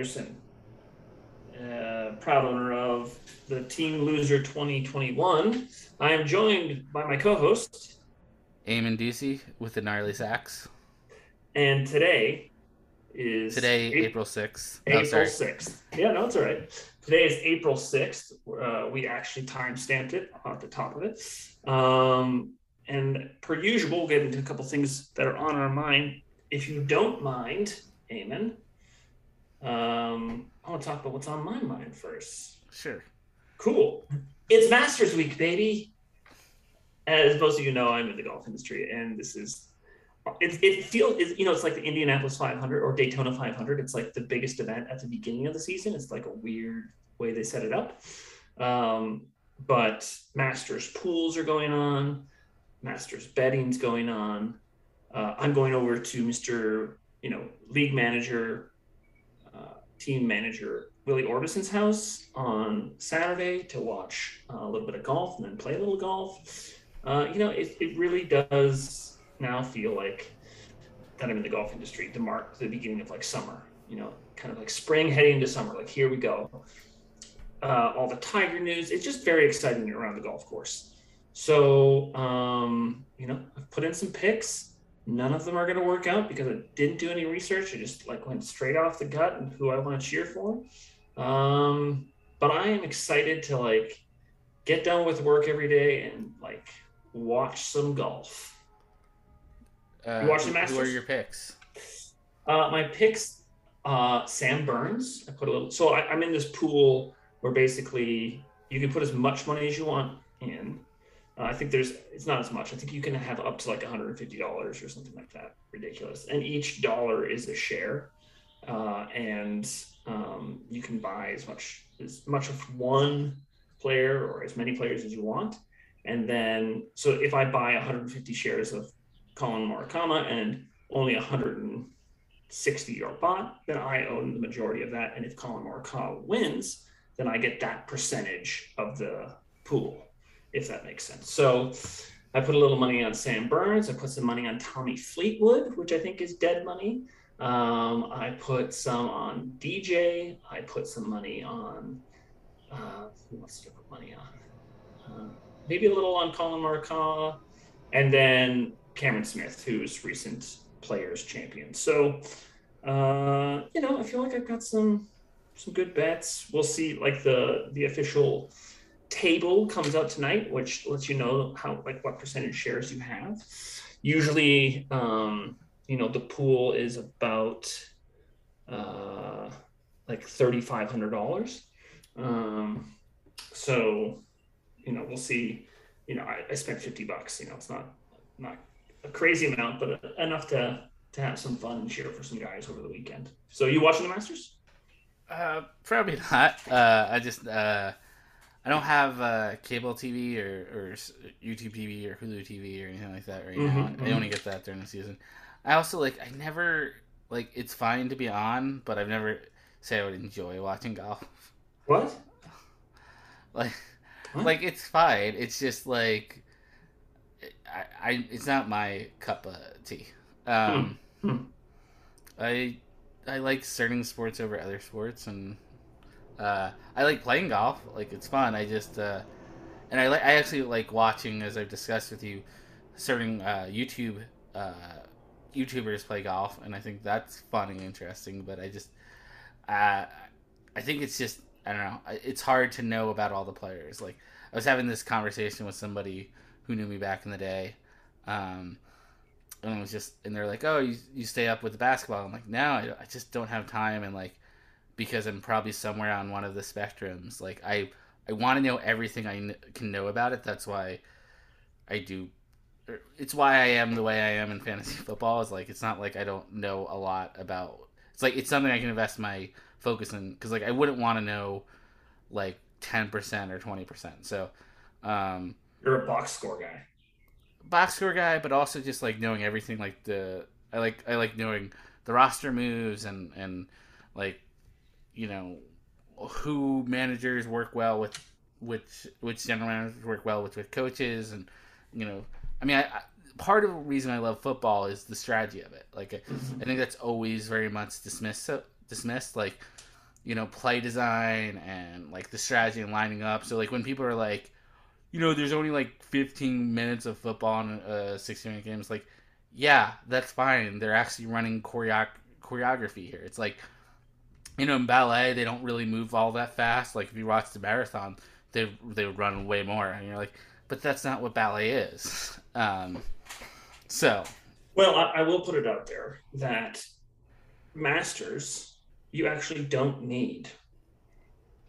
Anderson, uh, proud owner of the Team Loser 2021. I am joined by my co host, Eamon Ducey with the gnarly Sacks. and today is Today, April, April 6th. April oh, 6th. Yeah, no, it's all right. Today is April 6th. Uh, we actually time stamped it at the top of it. Um, and per usual, we'll get into a couple things that are on our mind. If you don't mind, Eamon, um, I want to talk about what's on my mind first. Sure. Cool. It's Masters Week, baby. As most of you know, I'm in the golf industry, and this is it. It feels you know it's like the Indianapolis 500 or Daytona 500. It's like the biggest event at the beginning of the season. It's like a weird way they set it up. Um, but Masters pools are going on. Masters betting's going on. Uh, I'm going over to Mr. You know league manager, team manager Willie Orbison's house on Saturday to watch uh, a little bit of golf and then play a little golf. Uh, you know, it, it really does now feel like that I'm in the golf industry to mark the beginning of like summer, you know, kind of like spring heading into summer. Like, here we go. Uh, all the Tiger news. It's just very exciting around the golf course. So, um, you know, I've put in some picks. None of them are going to work out because I didn't do any research. I just like went straight off the gut and who I want to cheer for. Um, but I am excited to like get done with work every day and like watch some golf. Uh, You watch the who- Who are Masters? your picks? Uh, my picks, uh, Sam Burns. I put a little. So I, I'm in this pool where basically you can put as much money as you want in. Uh, I think there's. It's not as much. I think you can have up to like 150 dollars or something like that. Ridiculous. And each dollar is a share, uh, and um, you can buy as much as much of one player or as many players as you want. And then, so if I buy 150 shares of Collin Morikawa and only 160 are bought, then I own the majority of that. And if Collin Morikawa wins, then I get that percentage of the pool, if that makes sense. So I put a little money on Sam Burns. I put some money on Tommy Fleetwood, which I think is dead money. Um, I put some on DJ. I put some money on. Uh, who did I put money on? Uh, maybe a little on Collin Morikawa, and then Cameron Smith, who's recent Players Champion. So, uh, you know, I feel like I've got some some good bets. We'll see. Like the the official table comes out tonight, which lets you know how like what percentage shares you have. Usually, um, you know, the pool is about uh, like thirty five hundred dollars. Um, so, you know, we'll see. You know, I, I spent fifty bucks. You know, it's not not a crazy amount, but enough to to have some fun and cheer for some guys over the weekend. So, you watching the Masters? Uh, probably not. Uh, I just uh, I don't have uh, cable TV or, or YouTube TV or Hulu TV or anything like that right now. Mhm, I only get that during the season. I also like I never like it's fine to be on, but I've never say I would enjoy watching golf. What? Like What? like it's fine. It's just like I, I it's not my cup of tea. Um, Hmm. I I like certain sports over other sports, and uh, I like playing golf. Like it's fun. I just uh, and I like I actually like watching, as I've discussed with you, certain uh, YouTube uh, YouTubers play golf, and I think that's fun and interesting. But I just uh, I think it's just I don't know. It's hard to know about all the players. Like I was having this conversation with somebody who knew me back in the day. Um, and it was just, and they're like, "Oh, you, you stay up with the basketball." I'm like, "No, I, I just don't have time." And like, because I'm probably somewhere on one of the spectrums. Like, I I want to know everything I kn- can know about it. That's why I do. er, It's why I am the way I am in fantasy football. Is like, it's not like I don't know a lot about. It's like it's something I can invest my focus in because like I wouldn't want to know like ten percent or twenty percent. So. um You're a box score guy. box score guy, but also just like knowing everything. Like the I like I like knowing the roster moves and and like you know who managers work well with, which which general managers work well with with coaches, and you know I mean I, I part of the reason I love football is the strategy of it. Like, I. Think that's always very much dismissed. Dismissed, like, you know, play design and like the strategy and lining up. So, like, when people are like, you know, there's only like 15 minutes of football in a 60 minute game, it's like, yeah, that's fine. They're actually running choreo- choreography here. It's like, you know, in ballet, they don't really move all that fast. Like, if you watch the marathon, they they would run way more, and you're like, but that's not what ballet is. Um, so Well, I, I will put it out there that masters, you actually don't need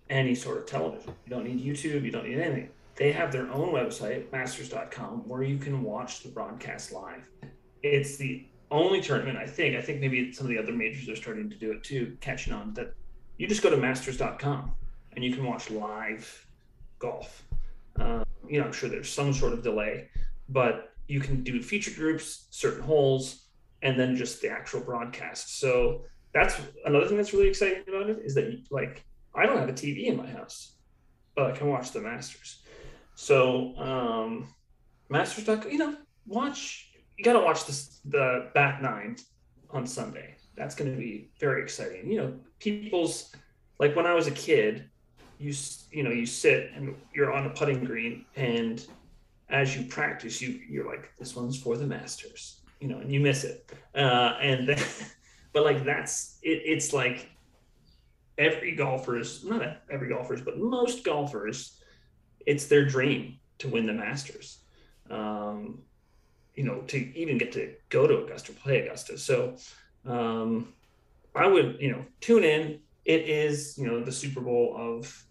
any sort of television. You don't need YouTube. You don't need anything. They have their own website, masters.com, where you can watch the broadcast live. It's the only tournament, I think. I think maybe some of the other majors are starting to do it too, catching on that you just go to masters.com and you can watch live golf. Uh, you know, I'm sure there's some sort of delay, but you can do feature groups, certain holes, and then just the actual broadcast. So that's another thing that's really exciting about it is that like I don't have a TV in my house, but I can watch the Masters. So um, Masters, you know, watch. You got to watch this the back nine on Sunday. That's going to be very exciting. You know, people's like when I was a kid, you you know you sit and you're on a putting green and as you practice you you're like this one's for the masters you know and you miss it uh and then, but like that's it, it's like every golfer's not every golfers but most golfers it's their dream to win the masters um you know to even get to go to augusta play augusta. So um i would you know tune in. It is you know the super bowl of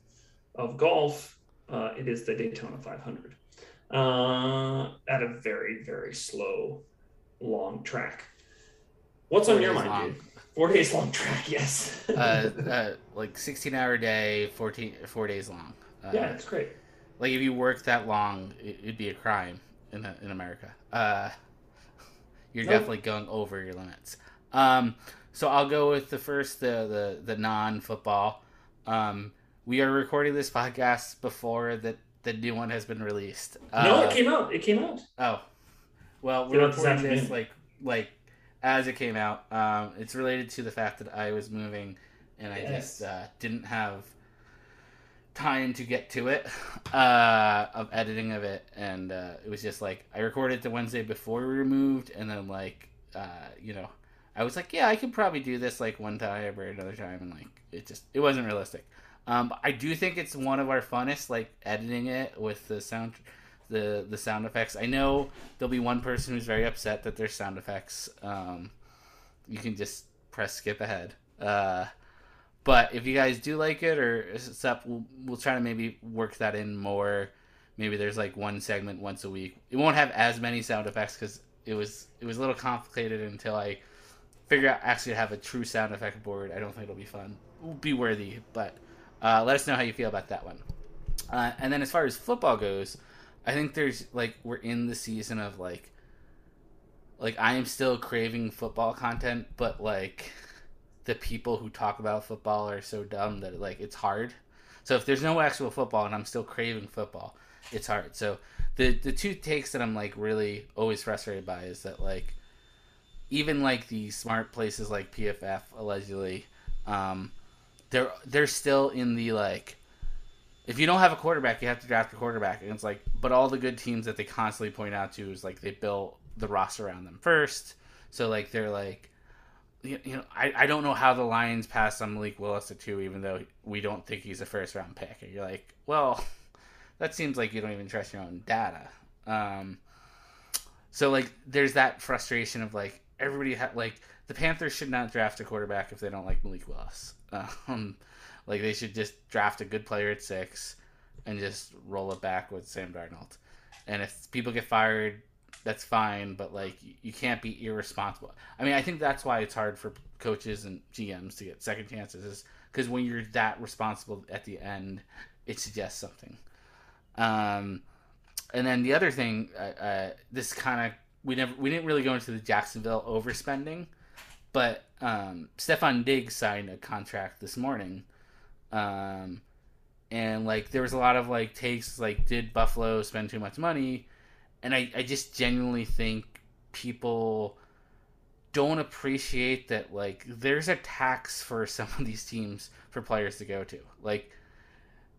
of golf. Uh, it is the daytona 500 uh, at a very very slow long track. What's Four on your mind long. dude? Four days long track yes. Uh, uh, like 16 hour day, 14 four days long. Uh, yeah it's great. Like if you work that long, it, it'd be a crime in in America. Uh, you're Nope. definitely going over your limits. Um, so I'll go with the first, the the, the non football. Um, we are recording this podcast before that the new one has been released. Uh, no it came out it came out Oh, well, we're recording this afternoon. like like as it came out. Um, it's related to the fact that I was moving and I just uh, didn't have time to get to it uh, of editing of it, and uh, it was just like I recorded the Wednesday before we moved, and then like uh, you know. I was like, yeah, I could probably do this like one time or another time, and like it just it wasn't realistic. Um, I do think it's one of our funnest, like editing it with the sound, the the sound effects. I know there'll be one person who's very upset that there's sound effects. Um, you can just press skip ahead. Uh, but if you guys do like it or stuff, we'll, we'll try to maybe work that in more. Maybe there's like one segment once a week. It won't have as many sound effects because it was it was a little complicated until I figure out actually to have a true sound effect board. I don't think it'll be fun. It'll be worthy, but uh, let us know how you feel about that one. Uh, and then as far as football goes, I think there's like we're in the season of like like I am still craving football content, but like the people who talk about football are so dumb that like it's hard. So if there's no actual football and I'm still craving football, it's hard. So the the two takes that I'm like really always frustrated by is that like even like the smart places like PFF allegedly, um, they're they're still in the like if you don't have a quarterback, you have to draft a quarterback. And it's like, but all the good teams that they constantly point out to is like they built the roster around them first. So like they're like, you, know, I, I don't know how the Lions passed on Malik Willis to two, even though we don't think he's a first round pick. And you're like, well, that seems like you don't even trust your own data. Um, so like there's that frustration of like everybody ha- like the Panthers should not draft a quarterback if they don't like Malik Willis. Um, like they should just draft a good player at six and just roll it back with Sam Darnold. And if people get fired, that's fine. But like you can't be irresponsible. I mean, I think that's why it's hard for coaches and GMs to get second chances, is because when you're that responsible at the end, it suggests something. Um, and then the other thing, uh, uh, this kind of we never we didn't really go into the Jacksonville overspending, but um, Stefon Diggs signed a contract this morning, um, and like there was a lot of like takes like did Buffalo spend too much money, and I, I just genuinely think people don't appreciate that like there's a tax for some of these teams for players to go to. Like,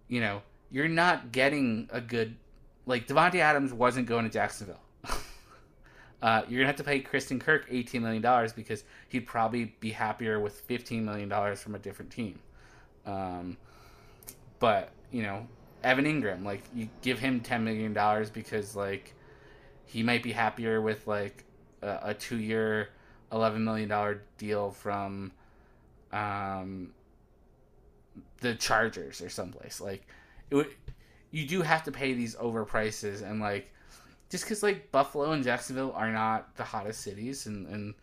you know, you're not getting a good like Davante Adams wasn't going to Jacksonville. uh, you're gonna have to pay Christian Kirk eighteen million dollars because he'd probably be happier with fifteen million dollars from a different team. Um, but you know, Evan Engram, like you give him ten million dollars because like he might be happier with like a, a two year, eleven million dollar deal from um, the Chargers or someplace. Like it would, you do have to pay these over prices and like just because like Buffalo and Jacksonville are not the hottest cities and and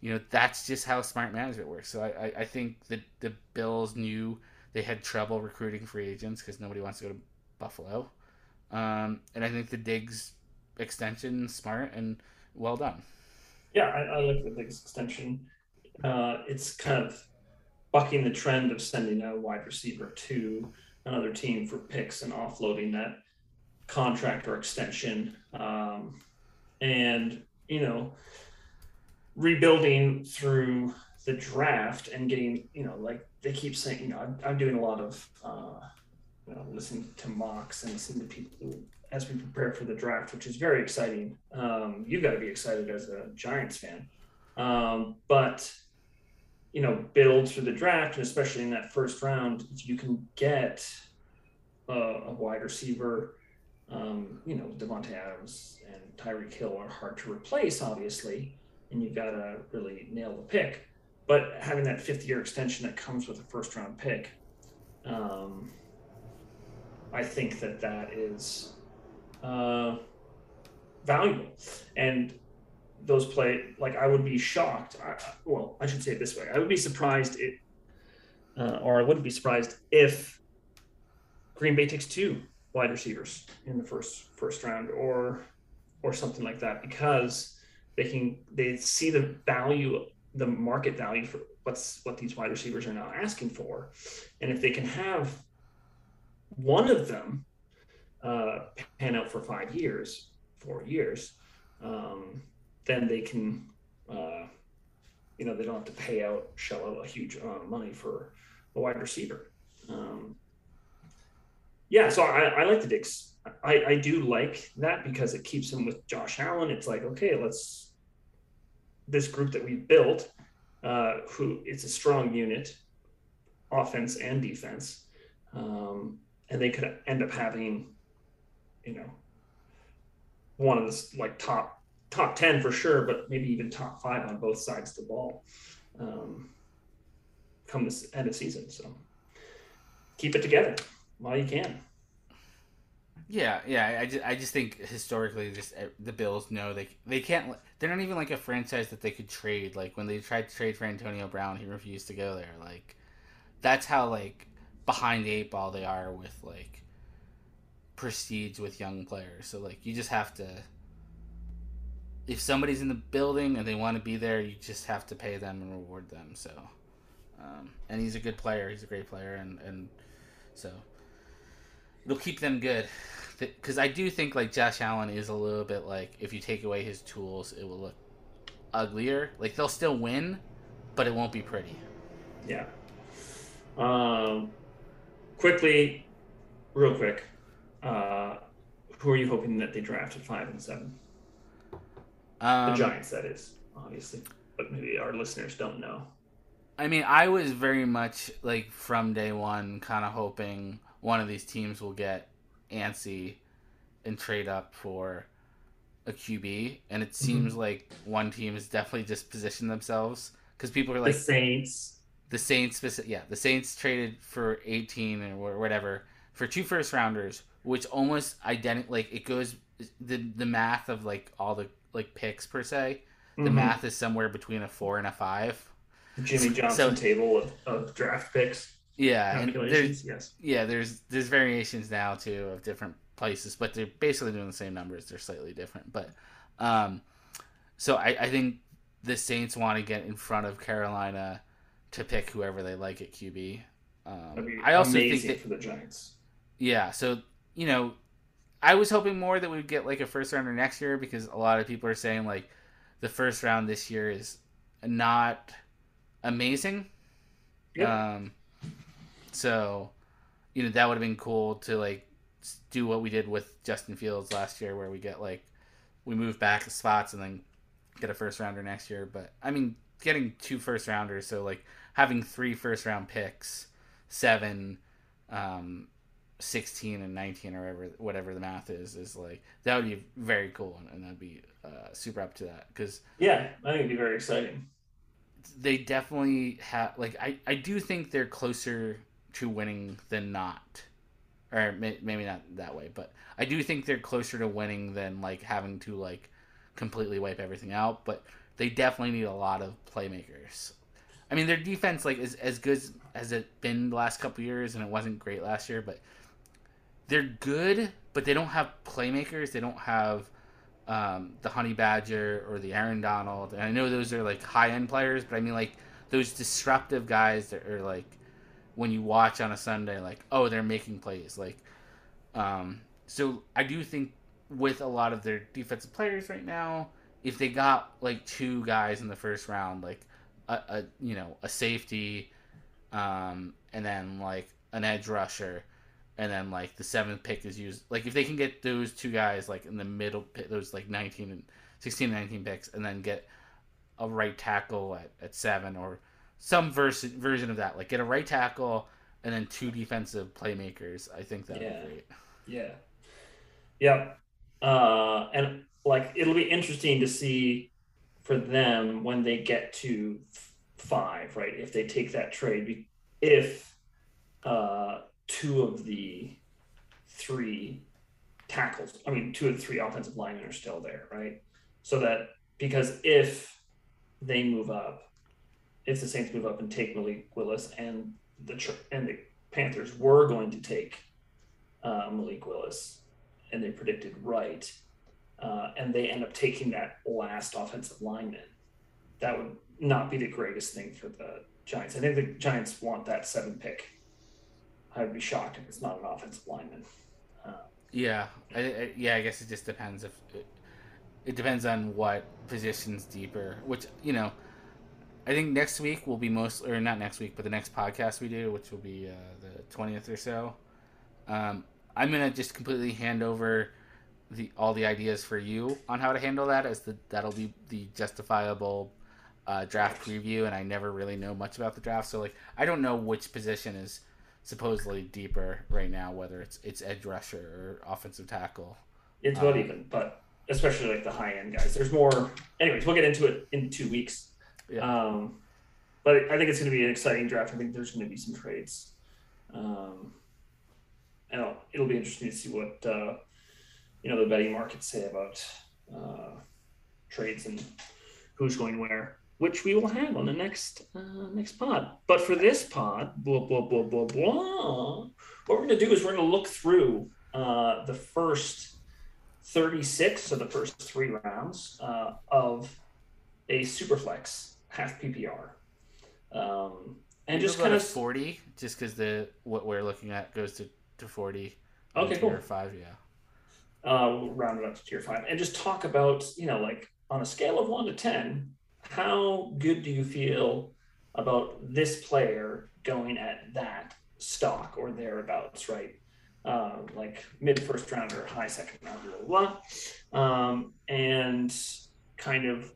you know that's just how smart management works. So I I, I think that the Bills knew they had trouble recruiting free agents because nobody wants to go to Buffalo. Um, and I think the Diggs extension smart and well done. Yeah, I, I like the Diggs extension. Uh, it's kind of bucking the trend of sending a wide receiver to another team for picks and offloading that contract or extension. Um, and, you know, rebuilding through the draft and getting, you know, like they keep saying, you know, I'm, I'm doing a lot of, uh, you know, listening to mocks and listening to people who, as we prepare for the draft, which is very exciting. Um, you've got to be excited as a Giants fan. Um, but, you know, build through the draft, and especially in that first round, if you can get uh, a wide receiver, um, you know, Davante Adams and Tyreek Hill are hard to replace, obviously, and you've got to really nail the pick. But having that fifth year extension that comes with a first round pick, um, I think that that is uh, valuable. And those play like I would be shocked. I, well, I should say it this way: I would be surprised it, uh, or I wouldn't be surprised if Green Bay takes two wide receivers in the first first round, or or something like that, because they can they see the value the market value for what's what these wide receivers are now asking for, and if they can have one of them uh, pan out for five years, four years, um, then they can, uh, you know, they don't have to pay out shell out a huge amount of money for a wide receiver. Um, yeah, so I, I like the Diggs. I, I do like that because it keeps him with Josh Allen. It's like, okay, let's this group that we built uh, who it's a strong unit, offense and defense, um, and they could end up having, you know, one of the like top top ten for sure, but maybe even top five on both sides of the ball, um, come this end of season. So keep it together while you can. Yeah, yeah. I just, I just think historically, just uh, the Bills know they they can't. They're not even like a franchise that they could trade. Like when they tried to trade for Antonio Brown, he refused to go there. Like that's how like behind the eight ball they are with like prestige with young players. So like you just have to. If somebody's in the building and they want to be there, you just have to pay them and reward them. So, um, and he's a good player. He's a great player, and and so it'll keep them good because I do think like Josh Allen is a little bit like if you take away his tools, it will look uglier. Like they'll still win, but it won't be pretty. Yeah. Um, quickly, real quick, uh, who are you hoping that they draft at five and seven? Um, the Giants, that is, obviously, but maybe our listeners don't know. I mean, I was very much like from day one, kind of hoping one of these teams will get antsy and trade up for a QB, and it seems mm-hmm. like one team has definitely just positioned themselves because people are like the Saints. The Saints, yeah, the Saints traded for eighteen or whatever for two first rounders, which almost identical. Like it goes the the math of like all the like picks per se. The mm-hmm. math is somewhere between a four and a five. Jimmy Johnson so, table of, of draft picks. Yeah, and there's yes. yeah, there's there's variations now too of different places, but they're basically doing the same numbers. They're slightly different, but um, so I, I think the Saints want to get in front of Carolina to pick whoever they like at QB. Um, I also think that, for the Giants. Yeah, so you know, I was hoping more that we'd get like a first rounder next year because a lot of people are saying like the first round this year is not amazing. Yep. Um, so, you know, that would have been cool to like do what we did with Justin Fields last year, where we get like we move back spots and then get a first rounder next year. But I mean, getting two first rounders, so like having three first round picks, seven, um, 16 and 19 or whatever, whatever the math is, is like that would be very cool. And, and I'd be uh, super up to that because Yeah, I think it'd be very exciting. they definitely have like I, I do think they're closer to winning than not or may, maybe not that way but i do think they're closer to winning than like having to like completely wipe everything out but they definitely need a lot of playmakers i mean their defense like is as good as it been the last couple years and it wasn't great last year but they're good but they don't have playmakers they don't have um, the Honey Badger or the Aaron Donald. And I know those are like high end players, but I mean like those disruptive guys that are like when you watch on a Sunday, like oh they're making plays. Like, um, so I do think with a lot of their defensive players right now, if they got like two guys in the first round, like a, a you know a safety, um, and then like an edge rusher and then like the seventh pick is used like if they can get those two guys like in the middle pick, those like 19 and 16 19 picks and then get a right tackle at, at seven or some vers- version of that like get a right tackle and then two defensive playmakers i think that would Yeah. be great Yeah. Yep. Uh, and like it'll be interesting to see for them when they get to five, right? If they take that trade, if uh, two of the three tackles, I mean, two of the three offensive linemen are still there, right? So that because if they move up, if the Saints move up and take Malik Willis and the and the Panthers were going to take uh, Malik Willis, and they predicted right, uh, and they end up taking that last offensive lineman, that would not be the greatest thing for the Giants. I think the Giants want that seven pick. I would be shocked if it's not an offensive lineman. Uh, yeah I, I, yeah i guess it just depends if it, it depends on what positions deeper which you know i think next week will be most or not next week but the next podcast we do which will be uh, the 20th or so um, i'm gonna just completely hand over the all the ideas for you on how to handle that as the that'll be the justifiable uh, draft preview and i never really know much about the draft so like i don't know which position is supposedly deeper right now whether it's it's edge rusher or offensive tackle it's about Um, even, but especially like the high end guys. There's more. Anyways, we'll get into it in two weeks. Yeah. Um, but I think it's going to be an exciting draft. I think there's going to be some trades. Um, and it'll, it'll be interesting to see what uh, you know the betting markets say about uh, trades and who's going where, which we will have on the next uh, next pod. But for this pod, blah blah blah blah blah. What we're going to do is we're going to look through uh, the first 36, so the first three rounds uh, of a superflex half PPR. Um, and just kind of 40 just because the what we're looking at goes to, to 40 Okay, cool. tier five yeah uh, we'll round it up to tier five and just talk about, you know, like on a scale of one to 10, how good do you feel about this player going at that stock or thereabouts, right? Uh, like mid first round or high second round, blah, blah, blah. Um, and kind of,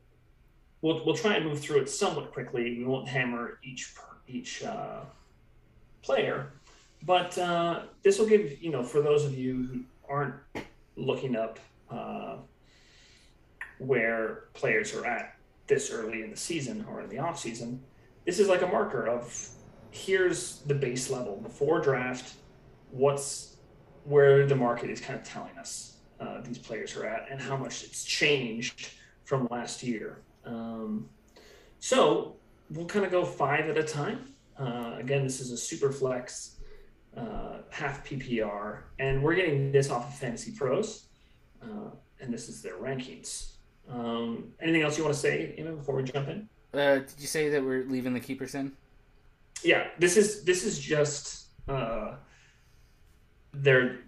we'll, we'll try and move through it somewhat quickly. We won't hammer each, each uh, player, but uh, this will give, you know, for those of you who aren't looking up uh, where players are at this early in the season or in the off season, this is like a marker of here's the base level before draft. What's where the market is kind of telling us uh, these players are at and how much it's changed from last year. Um, so we'll kind of go five at a time. Uh, again, this is a super flex uh, half PPR, and we're getting this off of Fantasy Pros, uh, and this is their rankings. Um, anything else you want to say, Eamon, before we jump in? uh, did you say that we're leaving the keepers in Yeah, this is this is just uh, their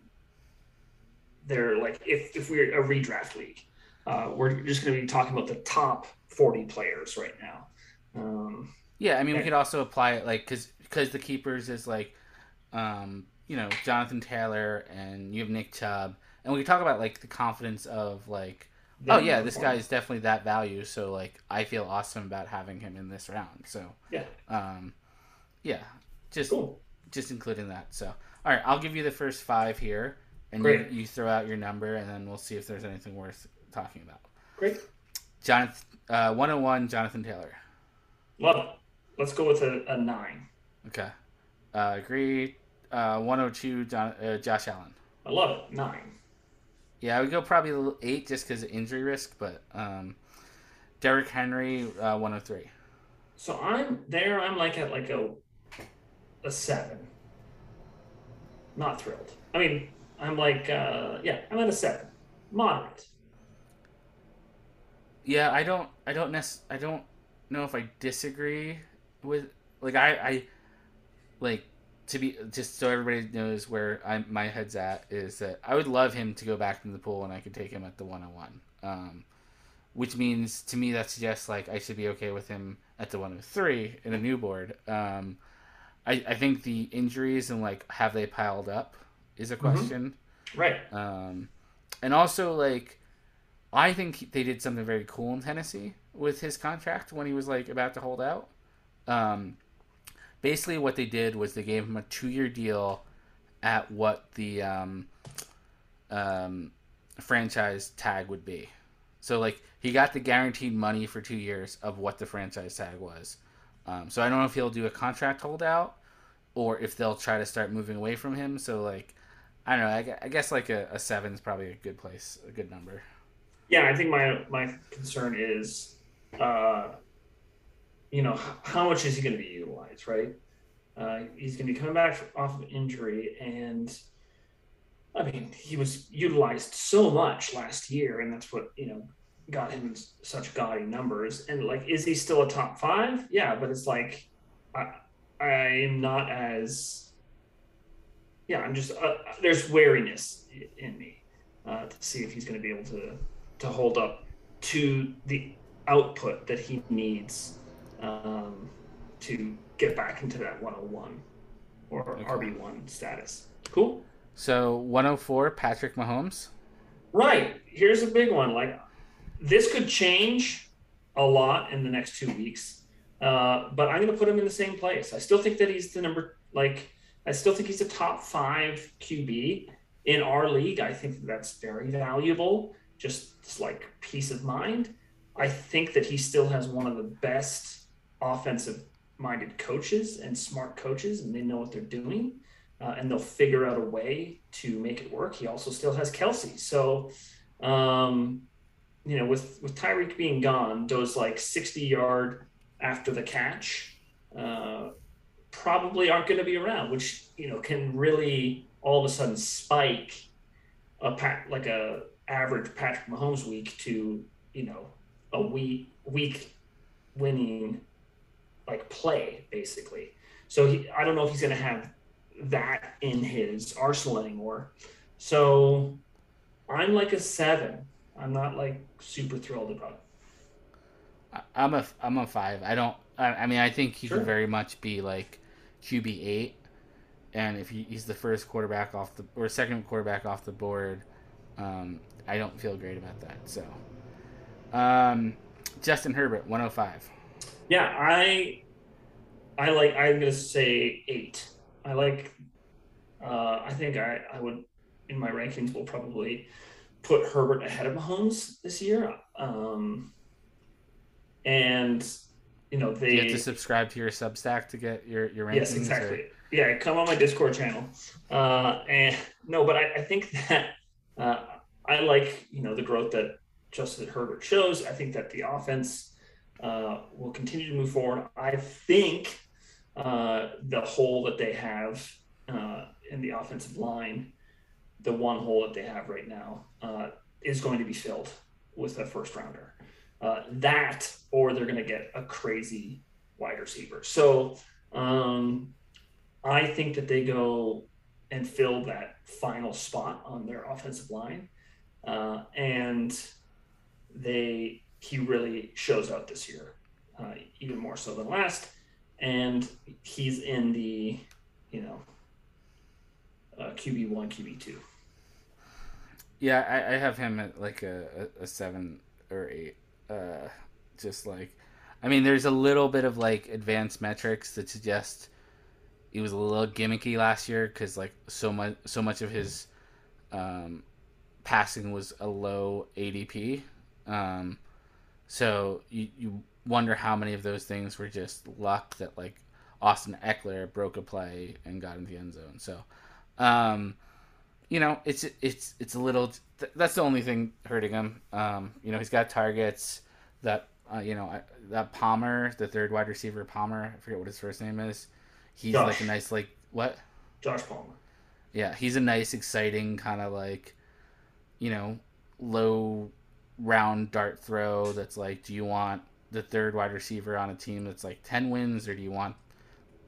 they're like if if we're a redraft league, uh, we're just going to be talking about the top forty players right now. Um, yeah, I mean, we could also apply it like because because the keepers is like, um, you know, Jonathan Taylor and you have Nick Chubb, and we could talk about like the confidence of like, oh yeah, this guy is definitely that value. So like, I feel awesome about having him in this round. So Yeah. um, yeah, just Cool. just including that. So all right, I'll give you the first five here, and you, you throw out your number, and then we'll see if there's anything worth talking about. Great. Jonathan, uh, 101, Jonathan Taylor. Love it. Let's go with a, a nine. Okay. Uh, agree. Uh, 102, John, uh, Josh Allen. I love it. Nine. Yeah, I would go probably a little eight just because of injury risk, but um, Derrick Henry, uh, 103. So I'm there. I'm like at like a a seven. Not thrilled. I mean, I'm like uh, yeah, I'm at a seven. Moderate. Yeah, I don't, I don't nec- I don't know if I disagree with like I, I like to be just so everybody knows where I my head's at is that I would love him to go back in the pool and I could take him at the 101. Um, which means to me that suggests like I should be okay with him at the 103 in a new board. Um, I, I think the injuries and like have they piled up is a question. Right. Um, and also, like, I think they did something very cool in Tennessee with his contract when he was like about to hold out. Um, basically, what they did was they gave him a two-year deal at what the um, um, franchise tag would be. So, like, he got the guaranteed money for two years of what the franchise tag was. Um, so I don't know if he'll do a contract holdout or if they'll try to start moving away from him. So, like, I don't know. I, I guess like a, a seven is probably a good place, a good number. Yeah, I think my my concern is, uh, you know, how much is he going to be utilized? Right. Uh, he's going to be coming back off of injury, and I mean, he was utilized so much last year, and that's what you know got him such gaudy numbers. And like, is he still a top five? Yeah, but it's like, I I'm not as yeah, I'm just uh, there's wariness in me uh, to see if he's going to be able to to hold up to the output that he needs um, to get back into that 101 or Okay. RB1 status. Cool. So 104, Patrick Mahomes. Right. Here's a big one. Like this could change a lot in the next two weeks. Uh, but I'm going to put him in the same place. I still think that he's the number, like, I still think he's a top five QB in our league. I think that that's very valuable, just, just like peace of mind. I think that he still has one of the best offensive minded coaches and smart coaches, and they know what they're doing. Uh, and they'll figure out a way to make it work. He also still has Kelce. So, um, you know, with, with Tyreek being gone, those like 60 yard after the catch uh, probably aren't going to be around, which, you know, can really all of a sudden spike a pat, like a average Patrick Mahomes week to, you know, a week, week winning like play basically. So he, I don't know if he's going to have that in his arsenal anymore. So I'm like a seven. I'm not like super thrilled about it. I'm a I'm a five. I don't. I, I mean, I think he Sure. could very much be like QB eight, and if he, he's the first quarterback off the or second quarterback off the board, um, I don't feel great about that. So, um, Justin Herbert, 105. Yeah, I I like I'm gonna say eight. I like uh I think I, I would in my rankings will probably put Herbert ahead of Mahomes this year. Um and you know they you have to subscribe to your Substack to get your your rankings? Yes, or- exactly. Yeah, come on my Discord channel. Uh, and no, but I, I think that uh, I like you know the growth that Justin Herbert shows. I think that the offense uh, will continue to move forward. I think uh, the hole that they have uh, in the offensive line, the one hole that they have right now, uh, is going to be filled with a first rounder. Uh, that, or they're going to get a crazy wide receiver. So. Um, I think that they go and fill that final spot on their offensive line. Uh, and they he really shows out this year, uh, even more so than last. And he's in the, you know, uh, QB one, QB two. Yeah, I, I have him at like a, a, seven or eight. Uh, just like, I mean, there's a little bit of like advanced metrics that suggest he was a little gimmicky last year because like so much so much of his um, passing was a low ADP. Um, so you you wonder how many of those things were just luck that like Austin Ekeler broke a play and got in the end zone. So, um, you know, it's it's it's a little. That's the only thing hurting him. Um, you know, he's got targets that uh, you know that Palmer, the third wide receiver Palmer. I forget what his first name is. He's Josh. like a nice like what? Josh Palmer. Yeah, he's a nice, exciting kind of like, you know, low round dart throw. That's like, do you want the third wide receiver on a team that's like ten wins, or do you want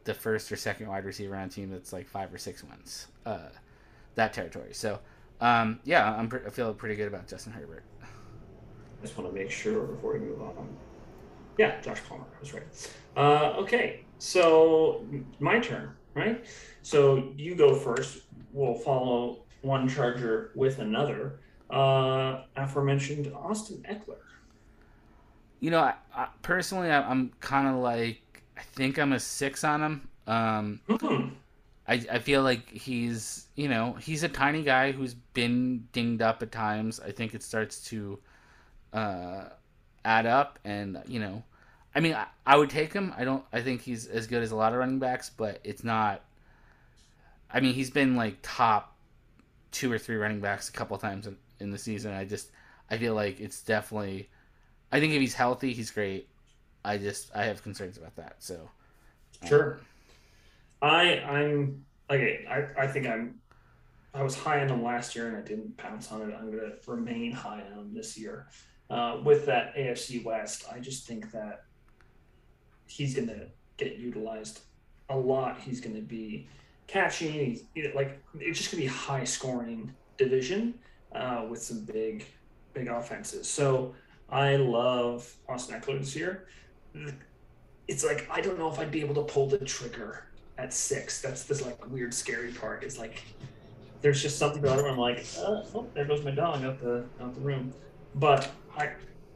the first or second wide receiver on a team that's like five or six wins? Uh, that territory. So, um, yeah, I'm pre- I feel pretty good about Justin Herbert. I just want to make sure before we move on. Yeah, Josh Palmer. I was right. Uh, okay, so my turn, right? So you go first. We'll follow one charger with another. Uh, aforementioned Austin Ekeler? You know, I, I, personally, I, am kind of like I think I'm a six on him. Um, mm-hmm. I I feel like he's you know he's a tiny guy who's been dinged up at times. I think it starts to uh, add up, and you know I mean, I, I, would take him. I don't. I think he's as good as a lot of running backs, but it's not. I mean, he's been like top two or three running backs a couple times in, in the season. I just, I feel like it's definitely. I think if he's healthy, he's great. I just, I have concerns about that. So. Sure. Um, I I'm okay. I I think I'm. I was high on him last year and I didn't pounce on it. I'm going to remain high on him this year. Uh, with that AFC West, I just think that he's going to get utilized a lot. He's going to be catching. He's like it's just going to be high scoring division uh, with some big big offenses. So I love Austin Ekeler this year. It's like I don't know if I'd be able to pull the trigger at six. That's this like weird scary part. It's like there's just something about it. I'm like, uh, oh, there goes my dog out the out the room. But I,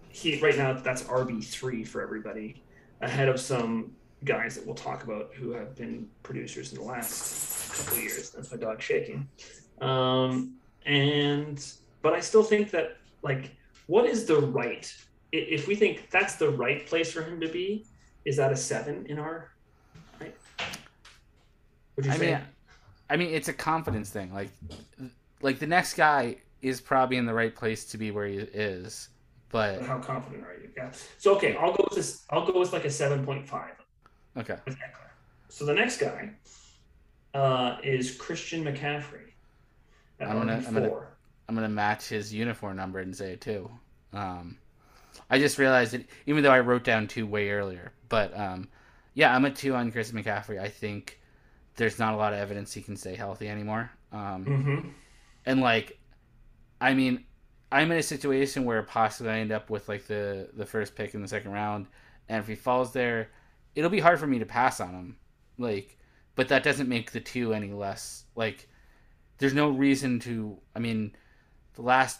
he right now that's RB three for everybody ahead of some guys that we'll talk about who have been producers in the last couple years. That's my dog shaking. Um, and but I still think that like what is the right if we think that's the right place for him to be, is that a seven in our right? I say? mean I mean it's a confidence thing. Like like the next guy is probably in the right place to be where he is. But, but how confident are you? Yeah. So okay, I'll go with this. I'll go with like a seven point five. Okay. So the next guy uh, is Christian McCaffrey. I'm gonna, I'm gonna, I'm gonna match his uniform number and say too. Um, I just realized that even though I wrote down two way earlier, but um, yeah, I'm a two on Chris McCaffrey. I think there's not a lot of evidence he can stay healthy anymore. Um, mm-hmm. And like, I mean, I'm in a situation where possibly I end up with like the the first pick in the second round, and if he falls there, it'll be hard for me to pass on him. Like, but that doesn't make the two any less like. There's no reason to. I mean, the last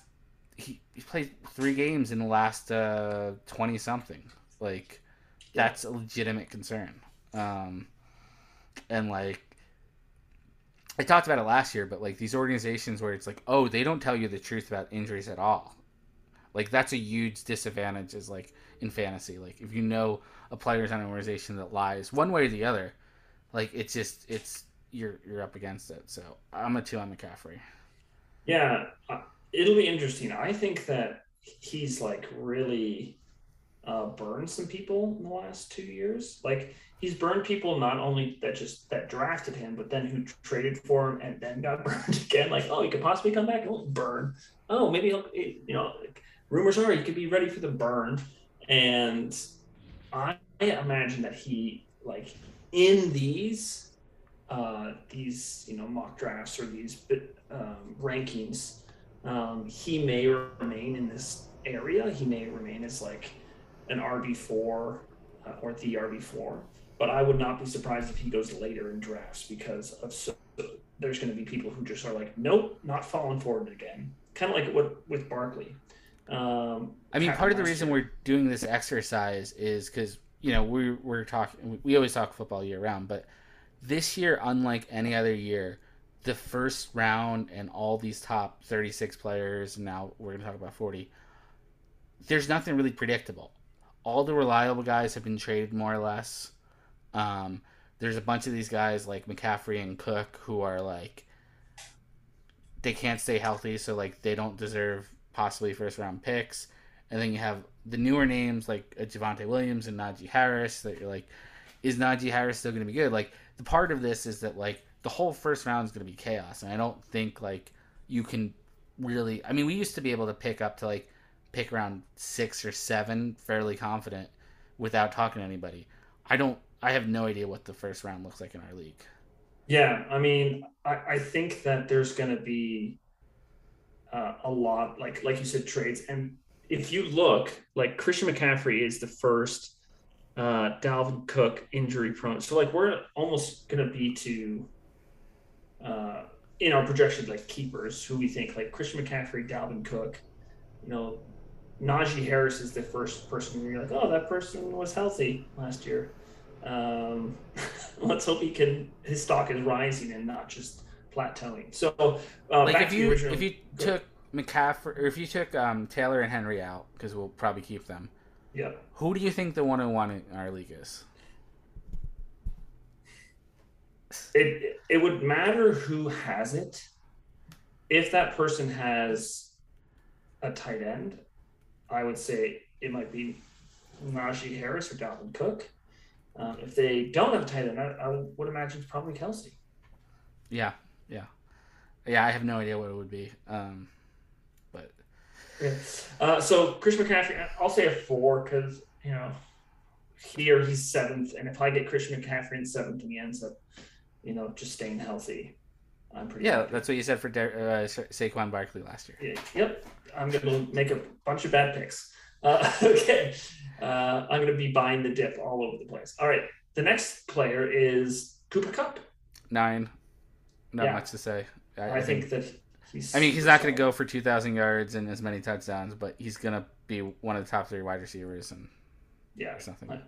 he, he played three games in the last uh, twenty something. Like, that's a legitimate concern. Um, and like I talked about it last year, but like these organizations where it's like, oh, they don't tell you the truth about injuries at all. Like that's a huge disadvantage is like in fantasy. Like if you know a player's on an organization that lies one way or the other, like it's just it's you're you're up against it. So I'm a two on McCaffrey. Yeah, uh, it'll be interesting. I think that he's like really uh, burned some people in the last two years. Like he's burned people not only that just that drafted him, but then who traded for him and then got burned again. Like, oh, he could possibly come back and burn. Oh, maybe he'll, you know, rumors are he could be ready for the burn. And I imagine that he, like, in these, uh, these you know mock drafts or these um, rankings, um, he may remain in this area. He may remain as like an RB four uh, or the RB four. But I would not be surprised if he goes later in drafts because of so there's going to be people who just are like, nope, not falling forward again. Kind of like what with Barkley. Um, I mean, part of the reason year. we're doing this exercise is because you know we we're talking. We always talk football year round, but this year, unlike any other year, the first round and all these top 36 players, now we're going to talk about 40, there's nothing really predictable. All the reliable guys have been traded more or less. Um, there's a bunch of these guys like McCaffrey and Cook who are like, they can't stay healthy, so like they don't deserve possibly first round picks. And then you have the newer names like Javonte Williams and Najee Harris that you're like, is Najee Harris still going to be good? Like the part of this is that like the whole first round is going to be chaos, and I don't think like you can really. I mean, we used to be able to pick up to like pick around six or seven fairly confident without talking to anybody. I don't. I have no idea what the first round looks like in our league. Yeah, I mean, I, I think that there's going to be uh, a lot, like like you said, trades. And if you look, like Christian McCaffrey is the first uh, Dalvin Cook injury prone. So like we're almost gonna be to uh, in our projections like keepers who we think like Christian McCaffrey, Dalvin Cook, you know, Najee Harris is the first person where you're like, oh, that person was healthy last year. Um, let's hope he can his stock is rising and not just plateauing. So uh, like if you original, if you took McCaffrey or if you took um, Taylor and Henry out because we'll probably keep them yeah. Who do you think the one on one in our league is? It it would matter who has it. If that person has a tight end, I would say it might be Najee Harris or Dalvin Cook. Um, if they don't have a tight end, I, I, would imagine it's probably Kelce. Yeah, yeah, yeah. I have no idea what it would be. Um, yeah. Uh, so Chris McCaffrey, I'll say a four because you know here he's seventh, and if I get Chris McCaffrey in seventh and he ends up, you know, just staying healthy, I'm pretty. Yeah, happy. that's what you said for De- uh, Saquon Barkley last year. Yeah, yep, I'm gonna make a bunch of bad picks. Uh, okay, uh, I'm gonna be buying the dip all over the place. All right, the next player is Cooper Kupp. Nine. Not yeah. much to say. I, I, think, think that He's I mean, he's not going to go for 2,000 yards and as many touchdowns, but he's going to be one of the top three wide receivers. And yeah, something. I,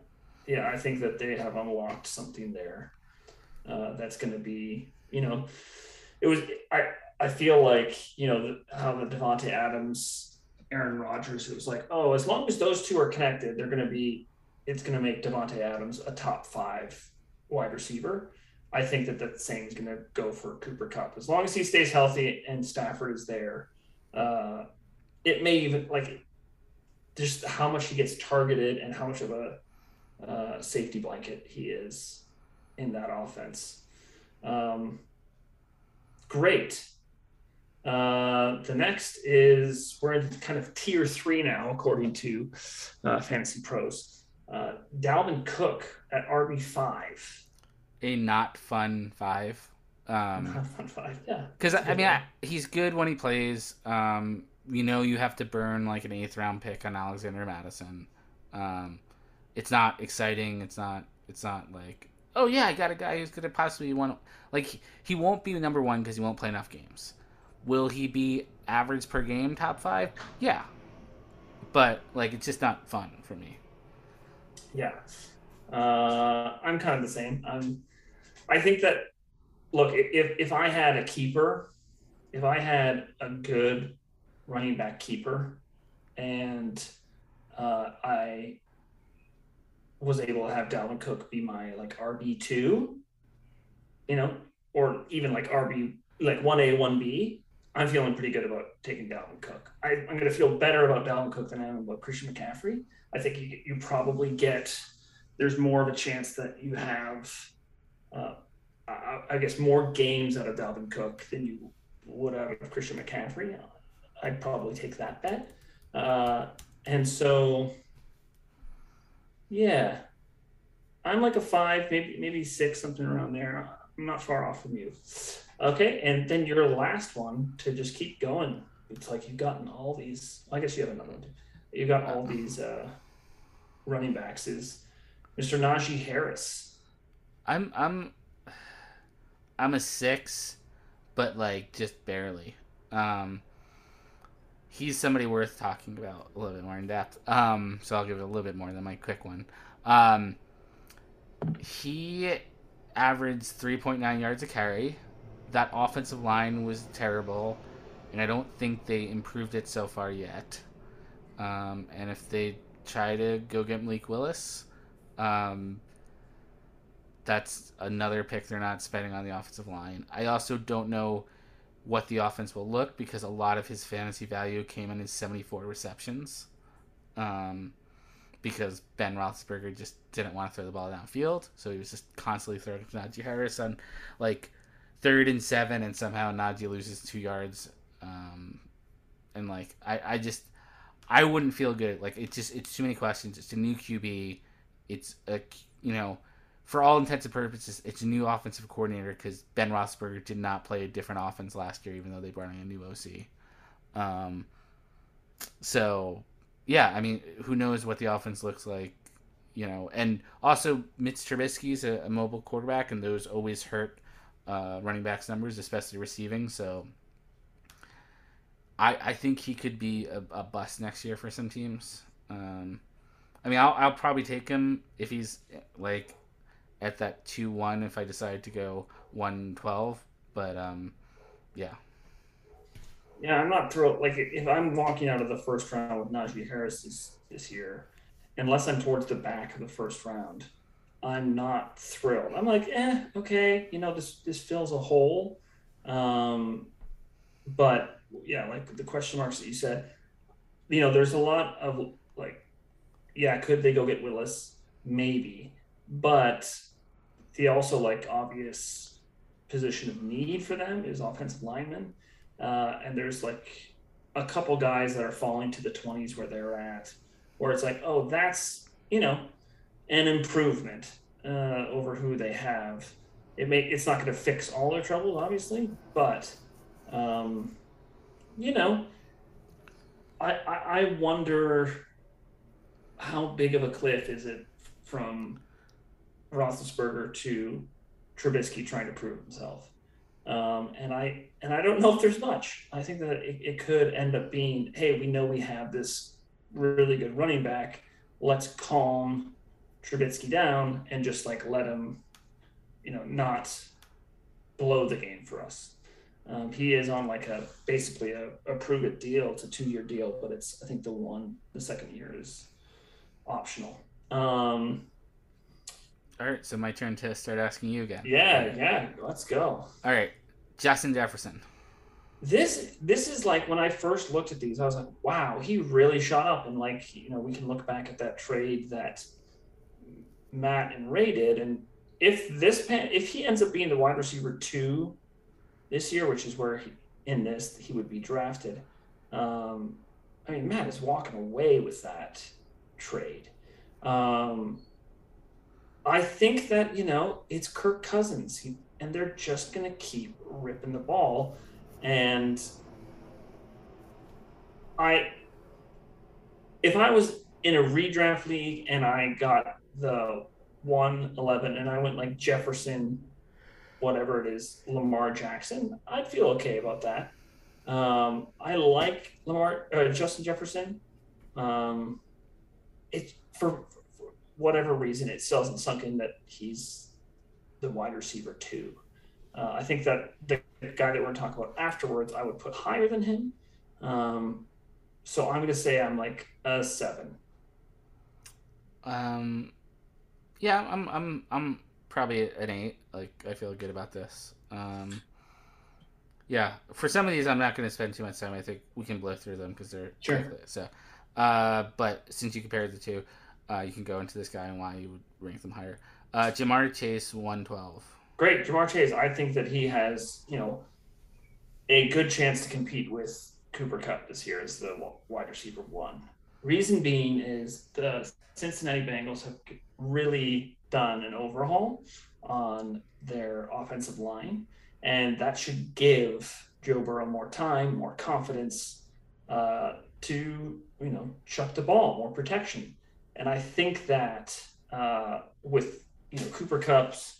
yeah, I think that they have unlocked something there. Uh, that's going to be, you know, it was. I I feel like you know the, how the Davante Adams, Aaron Rodgers. It was like, oh, as long as those two are connected, they're going to be. It's going to make Davante Adams a top five wide receiver. I think that the same is going to go for Cooper Kupp As long as he stays healthy and Stafford is there, uh, it may even like just how much he gets targeted and how much of a uh, safety blanket he is in that offense. Um, great. Uh, the next is we're in kind of tier three now, according to uh, Fantasy Pros. Uh, Dalvin Cook at RB five a not fun five. Um, not fun five, yeah. Because I mean, I, he's good when he plays. Um, you know, you have to burn like an eighth round pick on Alexander Mattison. Um, it's not exciting. It's not. It's not like, oh yeah, I got a guy who's gonna possibly want. Like he won't be number one because he won't play enough games. Will he be average per game, top five? Yeah, but like it's just not fun for me. Yeah, uh, I'm kind of the same. I'm I think that look, if if I had a keeper, if I had a good running back keeper, and uh, I was able to have Dalvin Cook be my like RB two, you know, or even like RB like one A one B, I'm feeling pretty good about taking Dalvin Cook. I, am going to feel better about Dalvin Cook than I am about Christian McCaffrey. I think you, you probably get there's more of a chance that you have uh, I guess more games out of Dalvin Cook than you would out of Christian McCaffrey. I'd probably take that bet. Uh, and so, yeah, I'm like a five, maybe maybe six, something around there. I'm not far off from you. Okay, and then your last one to just keep going. It's like you've gotten all these. I guess you have another one. You've got all these uh, running backs. Is Mr. Najee Harris? I'm I'm I'm a six, but like just barely. Um, he's somebody worth talking about a little bit more in depth. Um, so I'll give it a little bit more than my quick one. Um, he averaged 3.9 yards a carry. That offensive line was terrible, and I don't think they improved it so far yet. Um, and if they try to go get Malik Willis, um, that's another pick they're not spending on the offensive line. I also don't know what the offense will look because a lot of his fantasy value came in his 74 receptions. Um, because Ben Roethlisberger just didn't want to throw the ball downfield, so he was just constantly throwing to Najee Harris on like third and seven, and somehow Najee loses two yards. Um, and like I, I just I wouldn't feel good. Like it's just it's too many questions. It's a new QB. It's a you know for all intents and purposes, it's a new offensive coordinator because Ben Roethlisberger did not play a different offense last year, even though they brought in a new OC. Um, so, yeah, I mean, who knows what the offense looks like, you know? And also, Mitch Trubisky's a, a mobile quarterback, and those always hurt uh, running backs' numbers, especially receiving. So, I I think he could be a, a bust next year for some teams. Um, I mean, I'll, I'll probably take him if he's like at that two one if I decide to go one twelve. But um, yeah. Yeah, I'm not thrilled. Like if I'm walking out of the first round with Najee Harris this this year, unless I'm towards the back of the first round, I'm not thrilled. I'm like, eh, okay, you know, this this fills a hole. Um, but yeah, like the question marks that you said, you know, there's a lot of like, yeah, could they go get Willis? Maybe, but the also like obvious position of need for them is offensive linemen, uh, and there's like a couple guys that are falling to the 20s where they're at, where it's like, oh, that's you know, an improvement uh, over who they have. It may it's not going to fix all their troubles, obviously, but um, you know, I, I I wonder how big of a cliff is it from Roethlisberger to Trubisky trying to prove himself. Um, and I and I don't know if there's much. I think that it, it could end up being, hey, we know we have this really good running back. Let's calm Trubisky down and just like let him, you know, not blow the game for us. Um, he is on like a basically a, a prove it deal. It's a two year deal, but it's I think the one the second year is optional. Um, all right, so my turn to start asking you again. Yeah, yeah, let's go. All right, Justin Jefferson. This this is like when I first looked at these, I was like, wow, he really shot up. And like, you know, we can look back at that trade that Matt and Ray did, and if this if he ends up being the wide receiver two this year, which is where he, in this he would be drafted. Um, I mean, Matt is walking away with that trade. Um, I think that you know it's Kirk Cousins, he, and they're just going to keep ripping the ball, and I, if I was in a redraft league and I got the one eleven and I went like Jefferson, whatever it is, Lamar Jackson, I'd feel okay about that. Um, I like Lamar uh, Justin Jefferson. Um, it for whatever reason, it still hasn't sunk in that he's the wide receiver too. Uh, I think that the guy that we're going to talk about afterwards, I would put higher than him. Um, so I'm going to say I'm like a seven. Um, yeah, I'm I'm I'm probably an eight. Like I feel good about this. Um, yeah, for some of these, I'm not going to spend too much time. I think we can blow through them because they're sure. So, uh, but since you compared the two, uh, you can go into this guy and why you would rank them higher. Uh, Ja'Marr Chase, 112. Great. Ja'Marr Chase, I think that he has, you know, a good chance to compete with Cooper Kupp this year as the wide receiver one. Reason being is the Cincinnati Bengals have really done an overhaul. on their offensive line, and that should give Joe Burrow more time, more confidence uh, to you know chuck the ball, more protection. And I think that uh, with you know Cooper Kupp's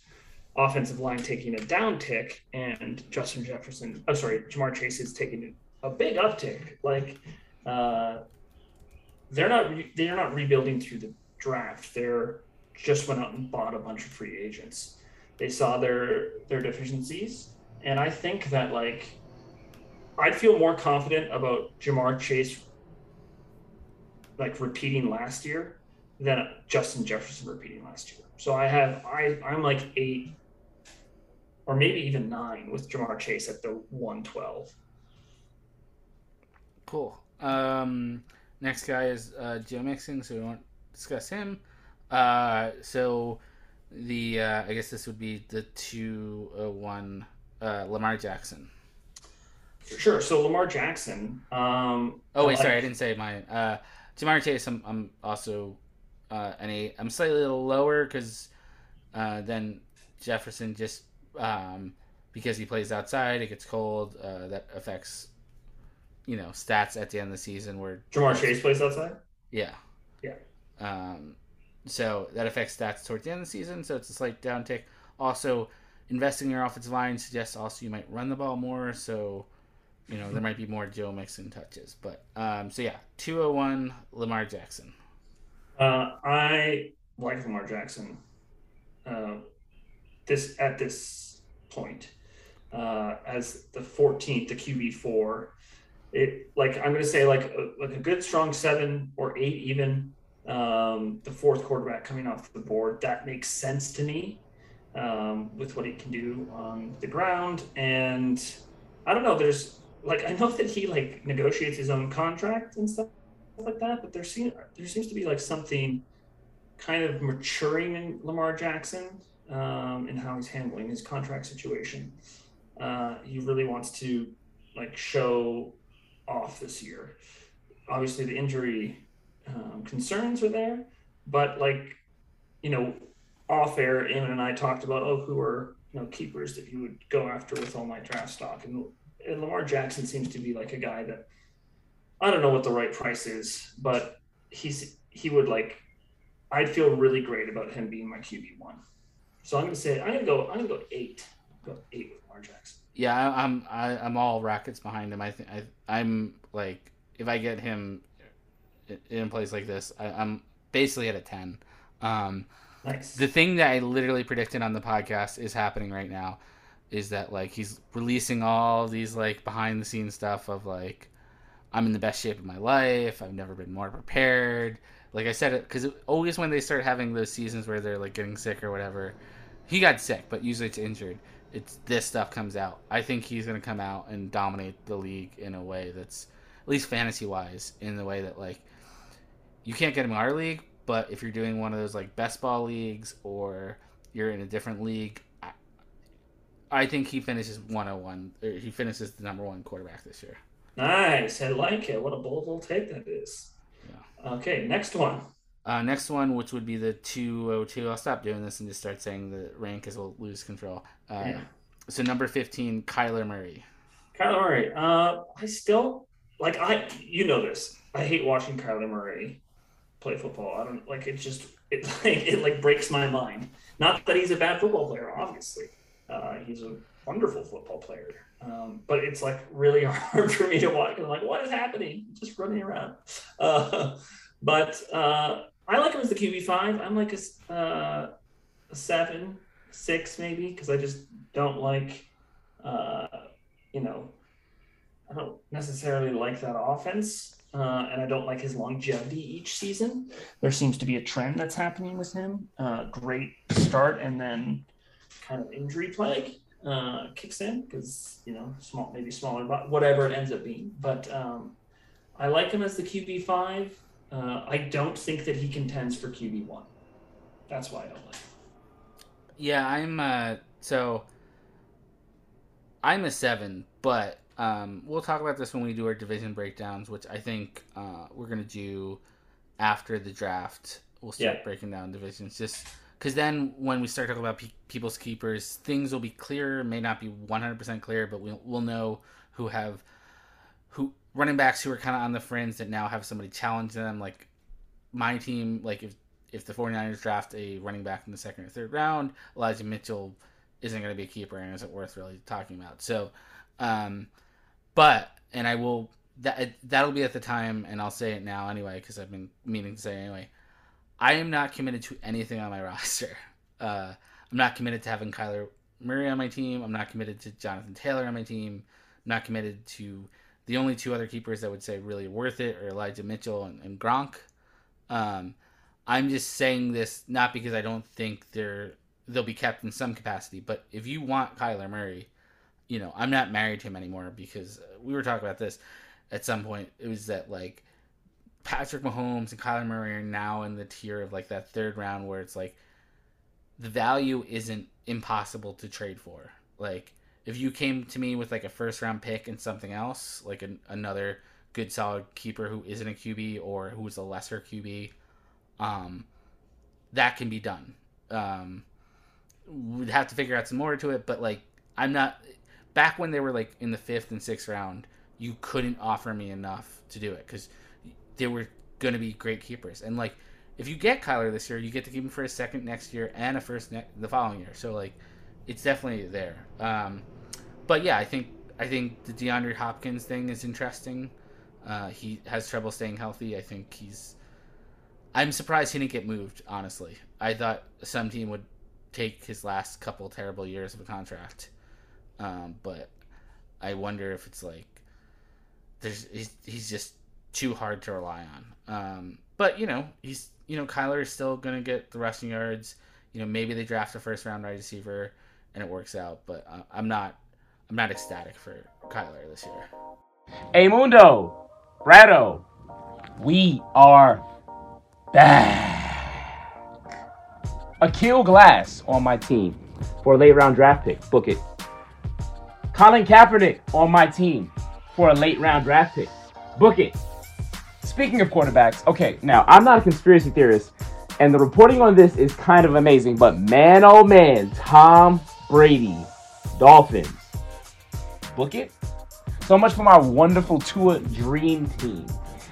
offensive line taking a downtick and Justin Jefferson, I'm oh, sorry, Ja'Marr Chase is taking a big uptick. Like uh, they're not re- they're not rebuilding through the draft. They're just went out and bought a bunch of free agents. They saw their their deficiencies, and I think that like I'd feel more confident about Ja'Marr Chase like repeating last year than Justin Jefferson repeating last year. So I have I I'm like eight or maybe even nine with Ja'Marr Chase at the one twelve. Cool. Um, next guy is uh, Joe Mixon, so we won't discuss him. Uh, so the uh, I guess this would be the two uh, one uh, Lamar Jackson. Sure. So Lamar Jackson. Um, oh wait, sorry, I didn't say mine. Uh, Ja'Marr Chase, I'm, I'm also uh, an eight. I'm slightly a little lower because uh, then Jefferson just um, because he plays outside, it gets cold. Uh, that affects you know stats at the end of the season where Ja'Marr Chase plays outside. Yeah. Yeah. Um, so that affects stats towards the end of the season. So it's a slight downtick. Also, investing in your offensive line suggests also you might run the ball more. So you know there might be more Joe Mixon touches. But um, so yeah, two hundred one Lamar Jackson. Uh, I like Lamar Jackson. Uh, this at this point uh, as the 14th, the QB four it like I'm going to say like a, like a good strong seven or eight even. Um, the fourth quarterback coming off the board that makes sense to me um, with what he can do on the ground. And I don't know. There's like I know that he like negotiates his own contract and stuff like that, but there seems there seems to be like something kind of maturing in Lamar Jackson um, and how he's handling his contract situation. Uh, he really wants to like show off this year. Obviously, the injury um, concerns are there, but like, you know, off air, Eamon and I talked about, oh, who are, you know, keepers that you would go after with all my draft stock. And, and Lamar Jackson seems to be like a guy that I don't know what the right price is, but he's, he would like, I'd feel really great about him being my QB one. So I'm gonna say I'm gonna go. I'm gonna go eight. Go eight with Lamar Jackson yeah, I'm I, I'm all rackets behind him. I think I I'm like if I get him in a place like this, I, am basically at a ten. Um, nice. The thing that I literally predicted on the podcast is happening right now, is that like he's releasing all these like behind the scenes stuff of like I'm in the best shape of my life. I've never been more prepared. Like I said, because always when they start having those seasons where they're like getting sick or whatever, he got sick, but usually it's injured it's this stuff comes out. I think he's going to come out and dominate the league in a way that's at least fantasy wise, in the way that like you can't get him in our league, but if you're doing one of those like best ball leagues or you're in a different league, I, I think he finishes 101. Or he finishes the number one quarterback this year. Nice, I like it. What a bold little take that is. Yeah. Okay, next one. Uh, next one, which would be the 202. I'll stop doing this and just start saying the rank as we'll lose control. Uh, yeah. So number 15, Kyler Murray. Kyler Murray. Uh, I still like I. You know this. I hate watching Kyler Murray play football. I don't like it. Just it like it like breaks my mind. Not that he's a bad football player. Obviously, uh, he's a wonderful football player. Um, but it's like really hard for me to watch. I'm like, what is happening? Just running around. Uh, but uh, I like him as the QB five. I'm like a, uh, a seven, six maybe because I just don't like, uh, you know, I don't necessarily like that offense, uh, and I don't like his longevity each season. There seems to be a trend that's happening with him. Uh, great start and then kind of injury plague uh, kicks in because you know small maybe smaller but whatever it ends up being. But um, I like him as the QB five. Uh, I don't think that he contends for QB one. That's why I don't like. Him. Yeah, I'm. Uh, so I'm a seven, but um, we'll talk about this when we do our division breakdowns, which I think uh, we're gonna do after the draft. We'll start yeah. breaking down divisions, just because then when we start talking about pe- people's keepers, things will be clearer. May not be one hundred percent clear, but we'll we'll know who have who running backs who are kind of on the fringe that now have somebody challenge them. Like my team, like if if the 49ers draft a running back in the second or third round, Elijah Mitchell isn't going to be a keeper and isn't worth really talking about. So, um, but and I will that that'll be at the time, and I'll say it now anyway because I've been meaning to say anyway. I am not committed to anything on my roster. Uh, I'm not committed to having Kyler Murray on my team. I'm not committed to Jonathan Taylor on my team. I'm not committed to the only two other keepers that would say really worth it are Elijah Mitchell and, and Gronk. Um, I'm just saying this not because I don't think they're they'll be kept in some capacity, but if you want Kyler Murray, you know I'm not married to him anymore because we were talking about this at some point. It was that like Patrick Mahomes and Kyler Murray are now in the tier of like that third round where it's like the value isn't impossible to trade for. Like if you came to me with like a first round pick and something else, like an, another good solid keeper who isn't a QB or who's a lesser QB, um, that can be done. Um, we'd have to figure out some more to it, but like I'm not back when they were like in the fifth and sixth round, you couldn't offer me enough to do it because they were going to be great keepers. And like if you get Kyler this year, you get to keep him for a second next year and a first ne- the following year. So like it's definitely there. Um, but yeah, I think I think the DeAndre Hopkins thing is interesting. Uh, he has trouble staying healthy. I think he's. I'm surprised he didn't get moved. Honestly, I thought some team would take his last couple terrible years of a contract, um, but I wonder if it's like there's he's, he's just too hard to rely on. Um, but you know he's you know Kyler is still gonna get the rushing yards. You know maybe they draft a first round wide receiver and it works out, but uh, I'm not I'm not ecstatic for Kyler this year. Hey Mundo, Brado, we are back. Akil Glass on my team for a late round draft pick. Book it. Colin Kaepernick on my team for a late round draft pick. Book it. Speaking of quarterbacks, okay, now I'm not a conspiracy theorist, and the reporting on this is kind of amazing, but man, oh man, Tom Brady, Dolphins book it. So much for my wonderful Tua dream team.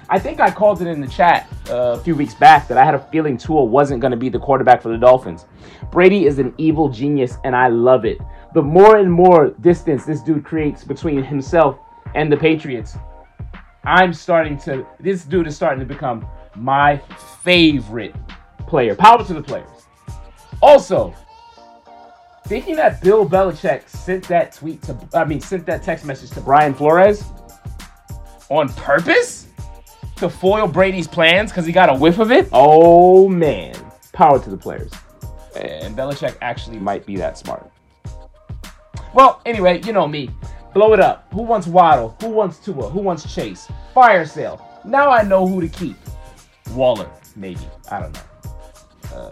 I think I called it in the chat uh, a few weeks back that I had a feeling Tua wasn't going to be the quarterback for the Dolphins. Brady is an evil genius, and I love it. The more and more distance this dude creates between himself and the Patriots, I'm starting to. This dude is starting to become my favorite player. Power to the players. Also, thinking that Bill Belichick sent that tweet to, I mean, sent that text message to Brian Flores on purpose to foil Brady's plans because he got a whiff of it. Oh man, power to the players. And Belichick actually might be that smart. Well, anyway, you know me. Blow it up. Who wants Waddle? Who wants Tua? Who wants Chase? Fire sale. Now I know who to keep. Waller, maybe. I don't know. Uh,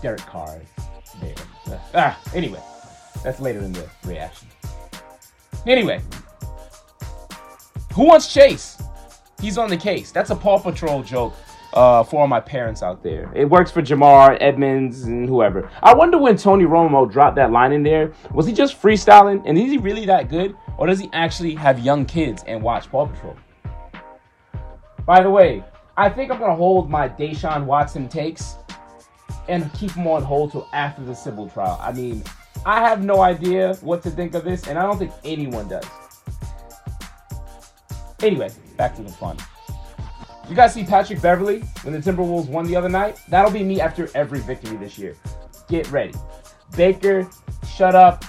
Derek Carr there. Uh, ah, anyway, that's later in the reaction. Anyway, who wants Chase? He's on the case. That's a Paw Patrol joke uh, for all my parents out there. It works for Ja'Marr, Edmonds, and whoever. I wonder when Tony Romo dropped that line in there. Was he just freestyling? And is he really that good? Or does he actually have young kids and watch Paw Patrol? By the way, I think I'm going to hold my Deshaun Watson takes and keep them on hold till after the civil trial. I mean, I have no idea what to think of this, and I don't think anyone does. Anyway, back to the fun. You guys see Patrick Beverley when the Timberwolves won the other night? That'll be me after every victory this year. Get ready. Baker, shut up.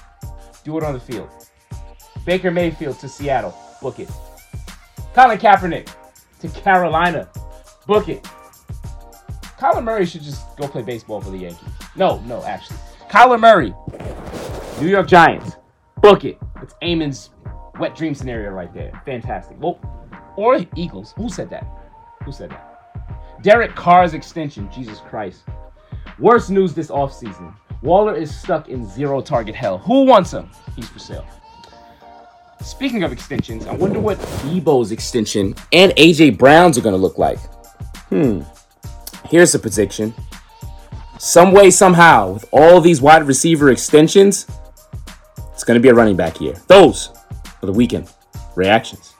Do it on the field. Baker Mayfield to Seattle. Book it. Colin Kaepernick to Carolina. Book it. Kyler Murray should just go play baseball for the Yankees. No, no, actually. Kyler Murray, New York Giants. Book it. It's Eamon's wet dream scenario right there. Fantastic. Well, or Eagles. Who said that? Who said that? Derek Carr's extension. Jesus Christ. Worst news this offseason. Waller is stuck in zero target hell. Who wants him? He's for sale. Speaking of extensions, I wonder what Deebo's extension and AJ Brown's are going to look like. Hmm. Here's a prediction some way, somehow, with all these wide receiver extensions, it's going to be a running back year. Those are the weekend reactions.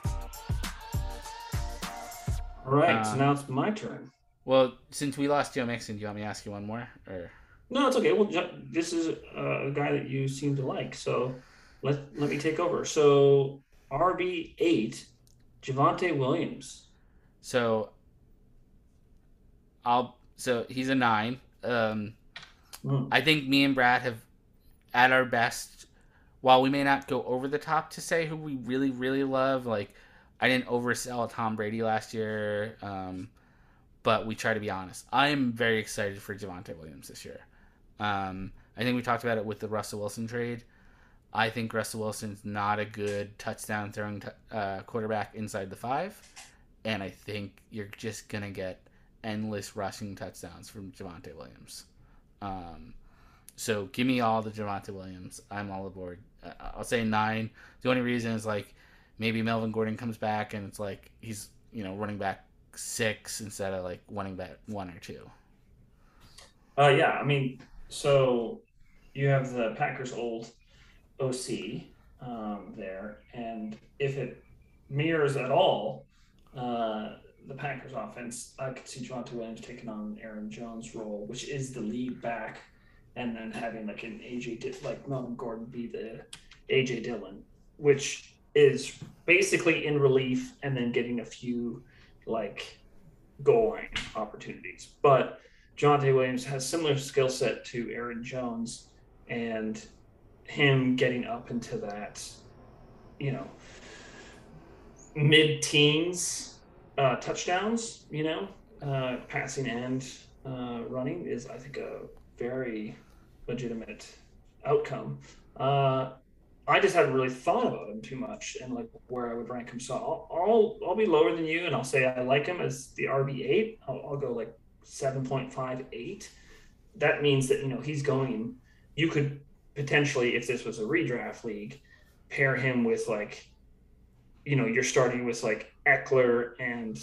All right, so Um, now it's my turn. Well, since we lost Joe Mixon, do you want me to ask you one more? Or No, it's okay. Well, this is a guy that you seem to like, so let let me take over. So RB eight, Javonte Williams. so I'll so he's a nine. Um, Hmm. I think me and Brad have, at our best, while we may not go over the top to say who we really, really love, like I didn't oversell Tom Brady last year, um, but we try to be honest. I am very excited for Javonte Williams this year. Um, I think we talked about it with the Russell Wilson trade. I think Russell Wilson's not a good touchdown throwing t- uh, quarterback inside the five, and I think you're just gonna get endless rushing touchdowns from Javonte Williams. Um, so give me all the Javonte Williams. I'm all aboard. Uh, I'll say nine. The only reason is like maybe Melvin Gordon comes back and it's like he's you know running back six instead of like running back one or two. Uh, yeah, I mean, so you have the Packers' old OC um, there, and if it mirrors at all uh, the Packers' offense, I could see Javonte Williams taking on Aaron Jones' role, which is the lead back, and then having like an AJ like Melvin Gordon be the AJ Dillon, which is basically in relief, and then getting a few like goal line opportunities, but. Jonte Williams has similar skill set to Aaron Jones, and him getting up into that, you know, mid-teens uh, touchdowns, you know, uh, passing and uh, running is, I think, a very legitimate outcome. Uh, I just hadn't really thought about him too much and like where I would rank him. So I'll I'll, I'll be lower than you, and I'll say I like him as the RB eight. I'll, I'll go like 7.58 that means that you know he's going you could potentially if this was a redraft league pair him with like you know you're starting with like Ekeler and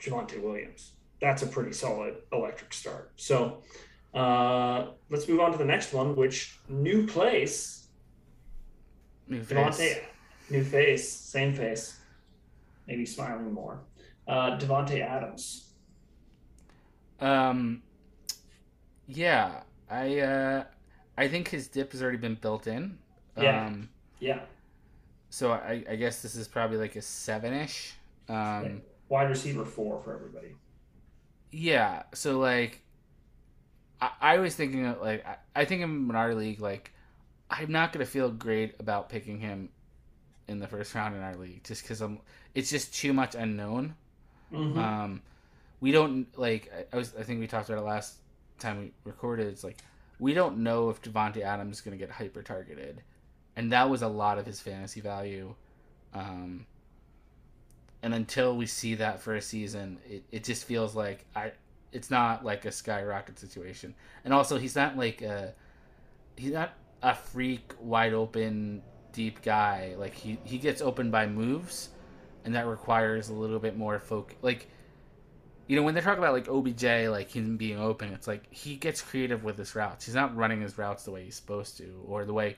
Javonte Williams that's a pretty solid electric start so uh let's move on to the next one which new place New Davante face. new face same face maybe smiling more uh Davante Adams Um, yeah, I uh, I think his dip has already been built in. Yeah. Um, yeah so I, I guess this is probably like a seven ish. Um, wide receiver four for everybody yeah. So like, I, I was thinking of, like I, I think in our league like I'm not gonna feel great about picking him in the first round in our league just because I'm it's just too much unknown. Mhm. Um, we don't like. I- was. I think we talked about it last time we recorded. It's like we don't know if Davante Adams is going to get hyper targeted, and that was a lot of his fantasy value. Um, and until we see that for a season, it, it just feels like I. It's not like a skyrocket situation, and also he's not like a. He's not a freak wide open deep guy. Like he he gets open by moves, and that requires a little bit more focus. Like you know, when they talk about like OBJ, like him being open, it's like he gets creative with his routes. He's not running his routes the way he's supposed to, or the way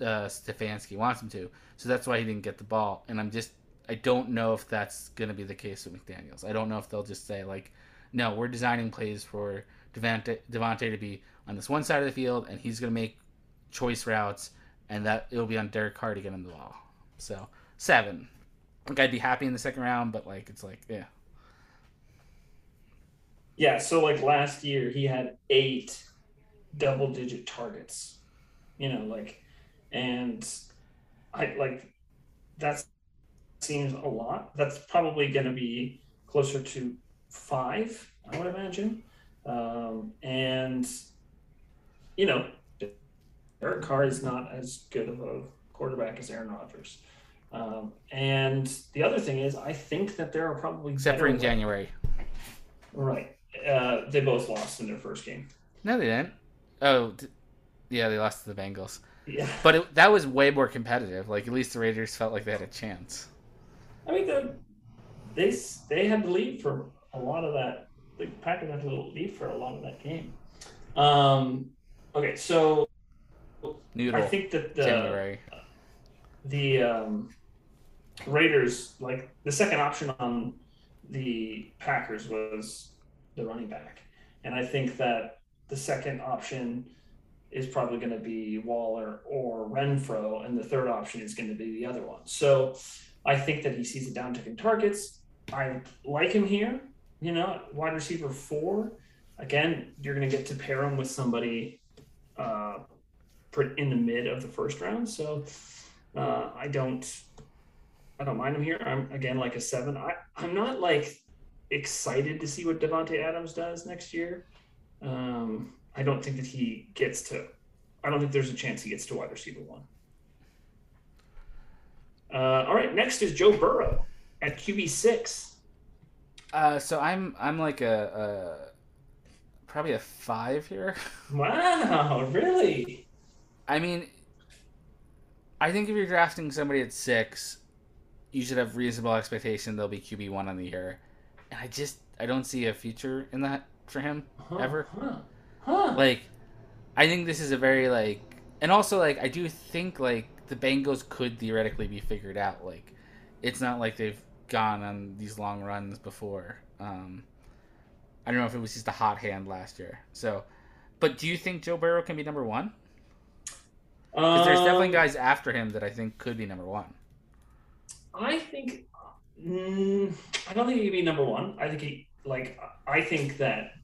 uh, Stefanski wants him to. So that's why he didn't get the ball. And I'm just, I don't know if that's going to be the case with McDaniels. I don't know if they'll just say like, no, we're designing plays for Davante, Davante to be on this one side of the field, and he's going to make choice routes, and that it'll be on Derek Carr to get him the ball. So seven. Like I'd be happy in the second round, but like it's like yeah. Yeah, so like last year he had eight double digit targets. You know, like and I like that seems a lot. That's probably gonna be closer to five, I would imagine. Um, and you know, Derek Carr is not as good of a quarterback as Aaron Rodgers. Um, and the other thing is, I think that there are probably Except for in January. Right. Uh, they both lost in their first game. No, they didn't. Oh, d- yeah, they lost to the Bengals. Yeah. But it, that was way more competitive. Like at least the Raiders felt like they had a chance. I mean, the, they they had the lead for a lot of that. The Packers had the lead for a lot of that game. Um, okay, so Noodle. I think that the January. the um, Raiders, like the second option on the Packers was the running back, and I think that the second option is probably going to be Waller or Renfrow, and the third option is going to be the other one. So I think that he sees a downtick in targets. I like him here. You know, wide receiver four. Again, you're going to get to pair him with somebody uh, in the mid of the first round. So uh, I don't, I don't mind him here. I'm again like a seven. I I'm not like excited to see what Davante Adams does next year. Um, I don't think that he gets to. I don't think there's a chance he gets to wide receiver one. Uh, all right, next is Joe Burrow at QB six. Uh, so I'm I'm like a, a probably a five here. Wow, really? I mean, I think if you're drafting somebody at six, you should have reasonable expectation they'll be QB one on the year. And I just I don't see a future in that for him Huh, ever. Huh. Huh. Like, I think this is a very like, and also like I do think like the Bengals could theoretically be figured out. Like, it's not like they've gone on these long runs before. Um, I don't know if it was just a hot hand last year. So, but do you think Joe Burrow can be number one? Because there's definitely Um, guys after him that I think could be number one. I think. Mm, I don't think he'd be number one. I think he like. I think that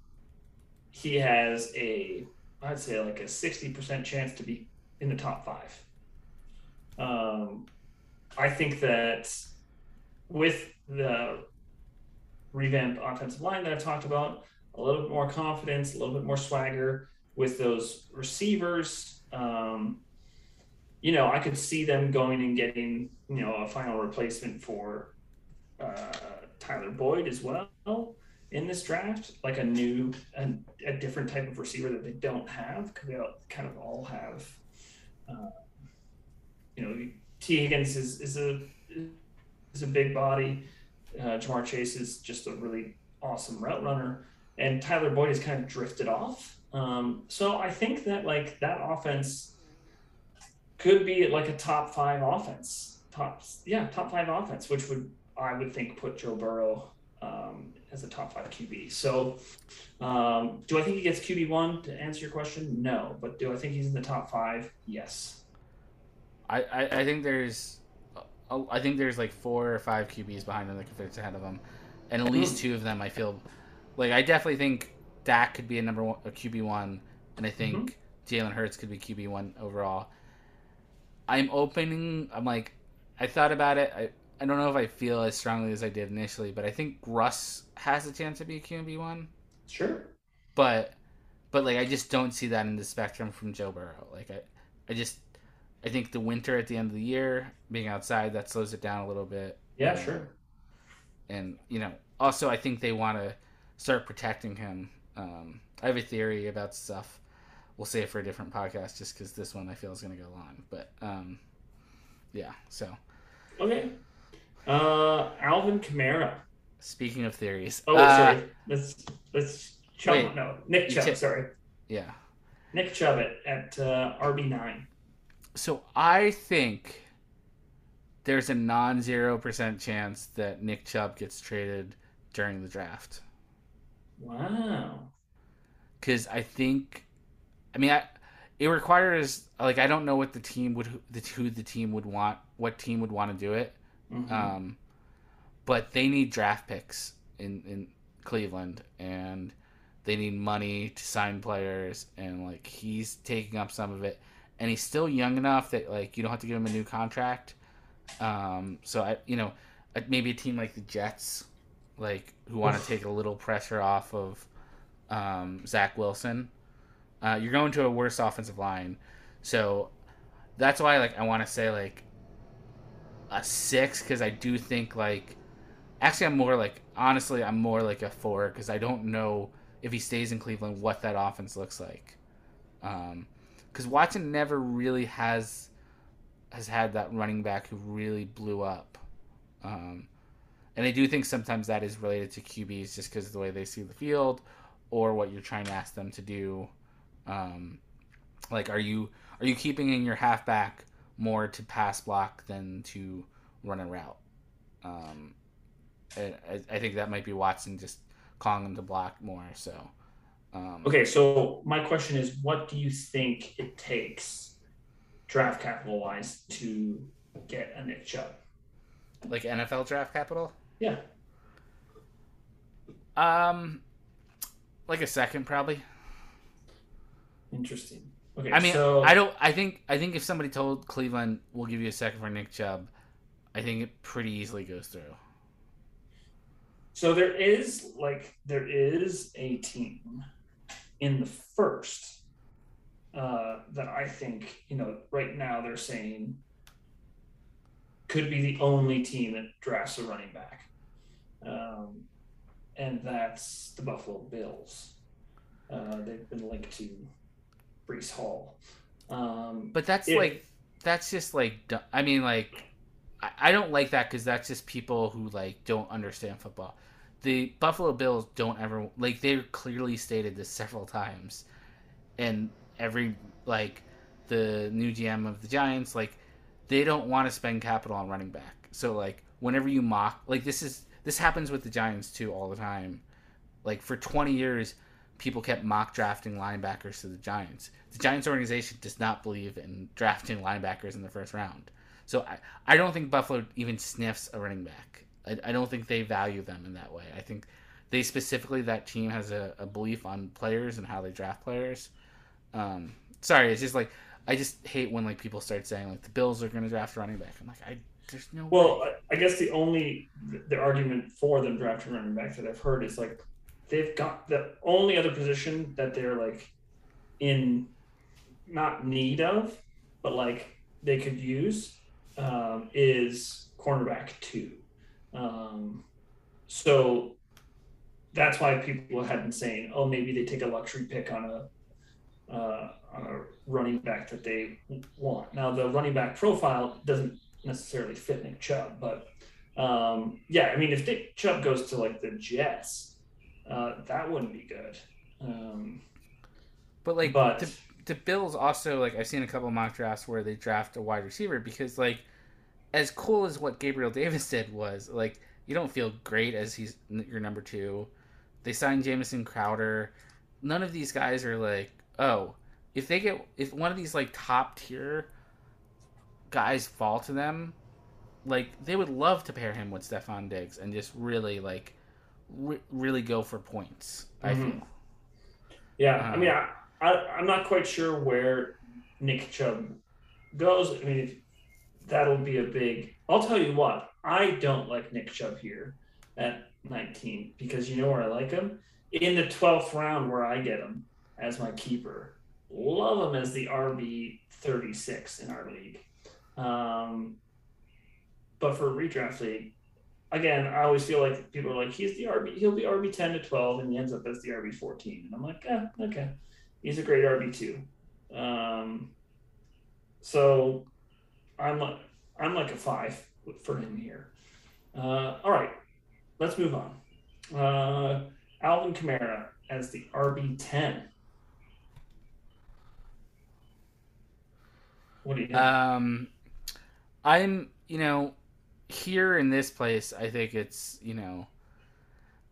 he has a. I'd say like a sixty percent chance to be in the top five. Um, I think that with the revamped offensive line that I've talked about, a little bit more confidence, a little bit more swagger with those receivers. Um, you know, I could see them going and getting, you know, a final replacement for uh, Tyler Boyd as well in this draft, like a new, a, a different type of receiver that they don't have because they all, kind of all have, uh, you know, Tee Higgins is, is a is a big body. Uh, Ja'Marr Chase is just a really awesome route runner, and Tyler Boyd has kind of drifted off. Um, so I think that like that offense could be like a top five offense. Top, yeah, top five offense, which would I would think put Joe Burrow um, as a top five QB. So, um, do I think he gets QB one to answer your question? No, but do I think he's in the top five? Yes. I, I, I think there's, uh, I think there's like four or five QBs behind him that could fit ahead of him, and at least two of them I feel, like I definitely think Dak could be a number one, a QB one, and I think Jalen Hurts could be QB one overall. I'm opening. I'm like, I thought about it. I I don't know if I feel as strongly as I did initially, but I think Russ has a chance to be a QB one. Sure. But but like I just don't see that in the spectrum from Joe Burrow. Like I I just I think the winter at the end of the year, being outside, that slows it down a little bit. Yeah, Yeah. sure. And you know, also I think they want to start protecting him. Um, I have a theory about stuff. We'll save it for a different podcast, just because this one I feel is going to go long. But um, yeah. So Okay. Uh, Alvin Kamara. speaking of theories, Oh, uh, sorry. Let's let's Chubb. wait. no, Nick Chubb. cha- sorry, yeah. Nick Chubb at, at uh, RB nine. So I think there's a non-zero percent chance that Nick Chubb gets traded during the draft Wow. because I think, I mean, I, it requires like I don't know what the team would the who the team would want what team would want to do it, Mhm. um, but they need draft picks in in Cleveland and they need money to sign players and like he's taking up some of it. And he's still young enough that like you don't have to give him a new contract. Um so i you know maybe a team like the jets like who want to take a little pressure off of um zach wilson uh you're going to a worse offensive line. So that's why like i want to say like a six because i do think like actually i'm more like honestly i'm more like a four because i don't know if he stays in cleveland what that offense looks like. Um because watson never really has has had that running back who really blew up. Um and i do think sometimes that is related to qb's just because of the way they see the field or what you're trying to ask them to do Um, like, are you are you keeping in your halfback more to pass block than to run a route? Um, I, I think that might be Watson just calling him to block more. So, um, okay. So my question is, what do you think it takes, draft capital wise, to get a Nick Chubb? Like NFL draft capital? Yeah. Um, like a second probably. Interesting. Okay. I mean, so... I don't. I think. I think if somebody told Cleveland, "We'll give you a second for Nick Chubb," I think it pretty easily goes through. So there is like there is a team in the first uh, that I think you know right now they're saying could be the only team that drafts a running back, um, and that's the Buffalo Bills. Uh, they've been linked to Breece Hall. Um, but that's if, like that's just like I mean like I, I don't like that because that's just people who like don't understand football. The Buffalo Bills don't ever like they clearly stated this several times, and every like the new GM of the Giants like they don't want to spend capital on running back. So like whenever you mock like this is this happens with the Giants too all the time. Like for 20 years people kept mock drafting linebackers to the Giants. The Giants organization does not believe in drafting linebackers in the first round. So I, I don't think Buffalo even sniffs a running back. I, I don't think they value them in that way. I think they specifically, that team has a, a belief on players and how they draft players. Um, sorry, it's just like, I just hate when like people start saying like the Bills are going to draft a running back. I'm like, I there's no. Well, way. I guess the only the argument for them drafting running back that I've heard is like they've got the only other position that they're like in not need of, but like they could use um, is cornerback two. Um, so that's why people had been saying, oh, maybe they take a luxury pick on a, uh, on a running back that they want. Now the running back profile doesn't necessarily fit Nick Chubb, but um, yeah, I mean, if Nick Chubb goes to like the Jets, uh, that wouldn't be good. Um, but like, but the, the Bills also like I've seen a couple mock drafts where they draft a wide receiver because like, as cool as what Gabriel Davis did was like you don't feel great as he's your number two. They signed Jamison Crowder. None of these guys are like, oh, if they get if one of these like top tier guys fall to them, like they would love to pair him with Stefon Diggs and just really like re- really go for points. Mm-hmm. I feel. Yeah, um, I mean, I, I am not quite sure where Nick Chubb goes. I mean, that'll be a big. I'll tell you what. I don't like Nick Chubb here at 19 because you know where I like him in the 12th round where I get him as my keeper. Love him as the RB 36 in our league. Um, but for a redraft league, again, I always feel like people are like, he's the RB, he'll be RB 10 to 12, and he ends up as the RB 14. And I'm like, yeah, okay. He's a great RB two. Um, so I'm like, I'm like a five for him here. Uh, all right, let's move on. Uh, Alvin Kamara as the RB 10. What do you think? Um, I'm, you know, here in this place, I think it's you know,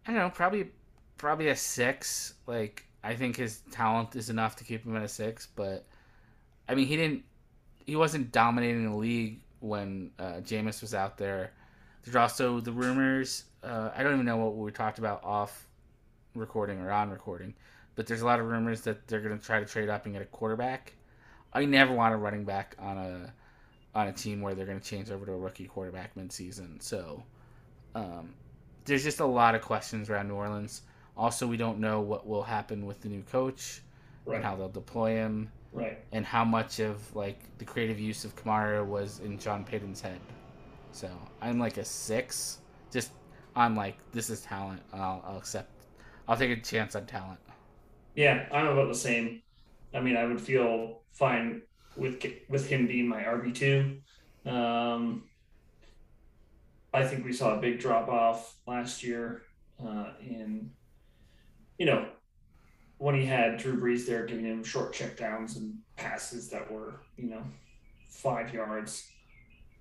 I don't know, probably probably a six. Like I think his talent is enough to keep him at a six, but I mean he didn't, he wasn't dominating the league when uh, Jameis was out there. There's also the rumors. Uh, I don't even know what we talked about off recording or on recording, but there's a lot of rumors that they're going to try to trade up and get a quarterback. I never want a running back on a on a team where they're going to change over to a rookie quarterback midseason. So um, there's just a lot of questions around New Orleans. Also, we don't know what will happen with the new coach right. and how they'll deploy him, right? And how much of like the creative use of Kamara was in Sean Payton's head. So I'm like a six, just on like this is talent. I'll, I'll accept. I'll take a chance on talent. Yeah, I'm about the same. I mean, I would feel fine with with him being my RB two. Um, I think we saw a big drop off last year uh, in, you know, when he had Drew Brees there giving him short check downs and passes that were, you know, five yards,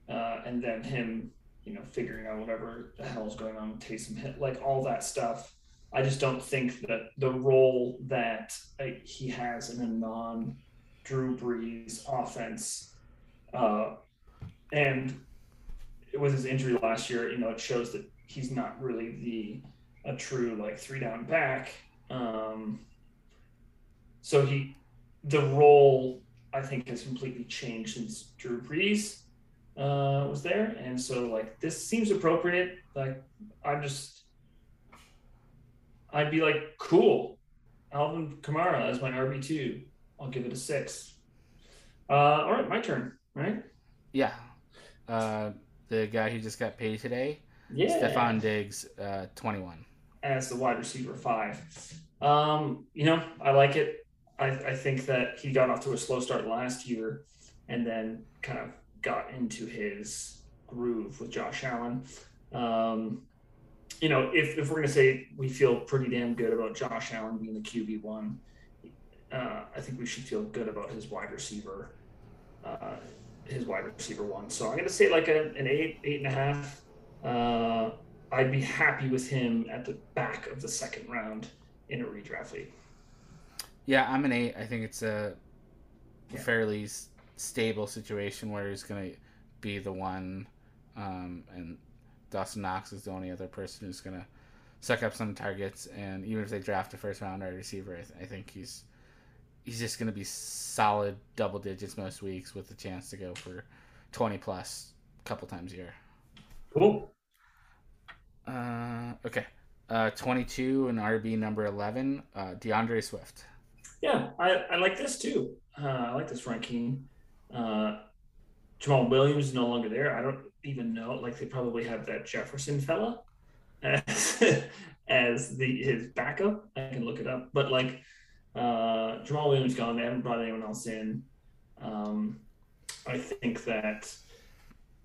uh, and then him, you know, figuring out whatever the hell is going on with Taysom Hill, like all that stuff. I just don't think that the role that uh, he has in a non Drew Brees offense, uh, and with his injury last year, you know, it shows that he's not really the a true like three down back. Um, so he, the role I think has completely changed since Drew Brees uh, was there, and so like this seems appropriate. Like I'm just, I'd be like, cool, Alvin Kamara as my RB two. I'll give it a six. Uh, all right, my turn. Right? Yeah. Uh, the guy who just got paid today, Yeah. Stefon Diggs, uh, 21. as the wide receiver five. Um, you know, I like it. I, I think that he got off to a slow start last year and then kind of got into his groove with Josh Allen. Um, you know, if, if we're going to say we feel pretty damn good about Josh Allen being the QB1, uh, I think we should feel good about his wide receiver, uh, his wide receiver one. So I'm going to say like a, an eight, eight and a half. Uh, I'd be happy with him at the back of the second round in a redraft league. Yeah, I'm an eight. I think it's a Yeah. fairly s- stable situation where he's going to be the one, um, and Dawson Knox is the only other person who's going to suck up some targets. And even if they draft a first round wide receiver, I, th- I think he's he's just going to be solid double digits most weeks with the chance to go for 20 plus a couple times a year. Cool. Uh, okay. Uh, 22 and RB number 11, uh, D'Andre Swift. Yeah, I, I like this too. Uh, I like this ranking. Uh, Jamaal Williams is no longer there. I don't even know. Like they probably have that Jefferson fella as, as the his backup. I can look it up. But like uh, Jamaal Williams gone. They haven't brought anyone else in. Um, I think that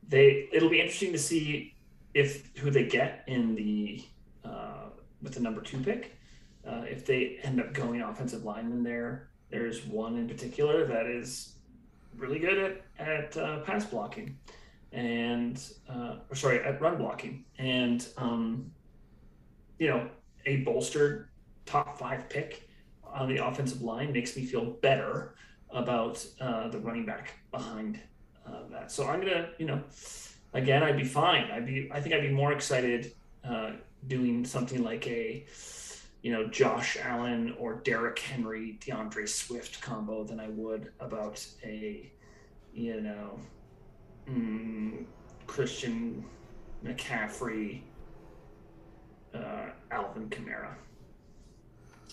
they it'll be interesting to see if who they get in the uh, with the number two pick. Uh, if they end up going offensive lineman there, there's one in particular that is really good at at uh, pass blocking, and uh, or sorry, at run blocking, and um, you know a bolstered top five pick on the offensive line makes me feel better about uh, the running back behind uh, that. So I'm gonna, you know, again, I'd be fine. I'd be, I think I'd be more excited uh, doing something like a, you know, Josh Allen or Derrick Henry, D'Andre Swift combo than I would about a, you know, mm, Christian McCaffrey, uh, Alvin Kamara.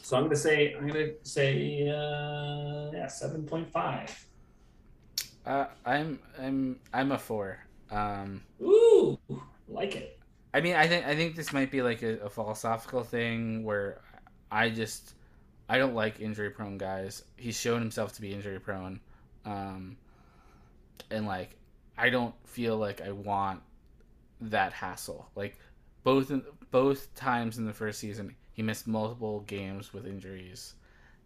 So I'm gonna say I'm gonna say uh, yeah seven point five. Uh, I'm I'm I'm a four. Um, Ooh, like it. I mean, I think I think this might be like a, a philosophical thing where I just I don't like injury prone guys. He's shown himself to be injury prone, um, and like I don't feel like I want that hassle. Like both in, both times in the first season, he missed multiple games with injuries,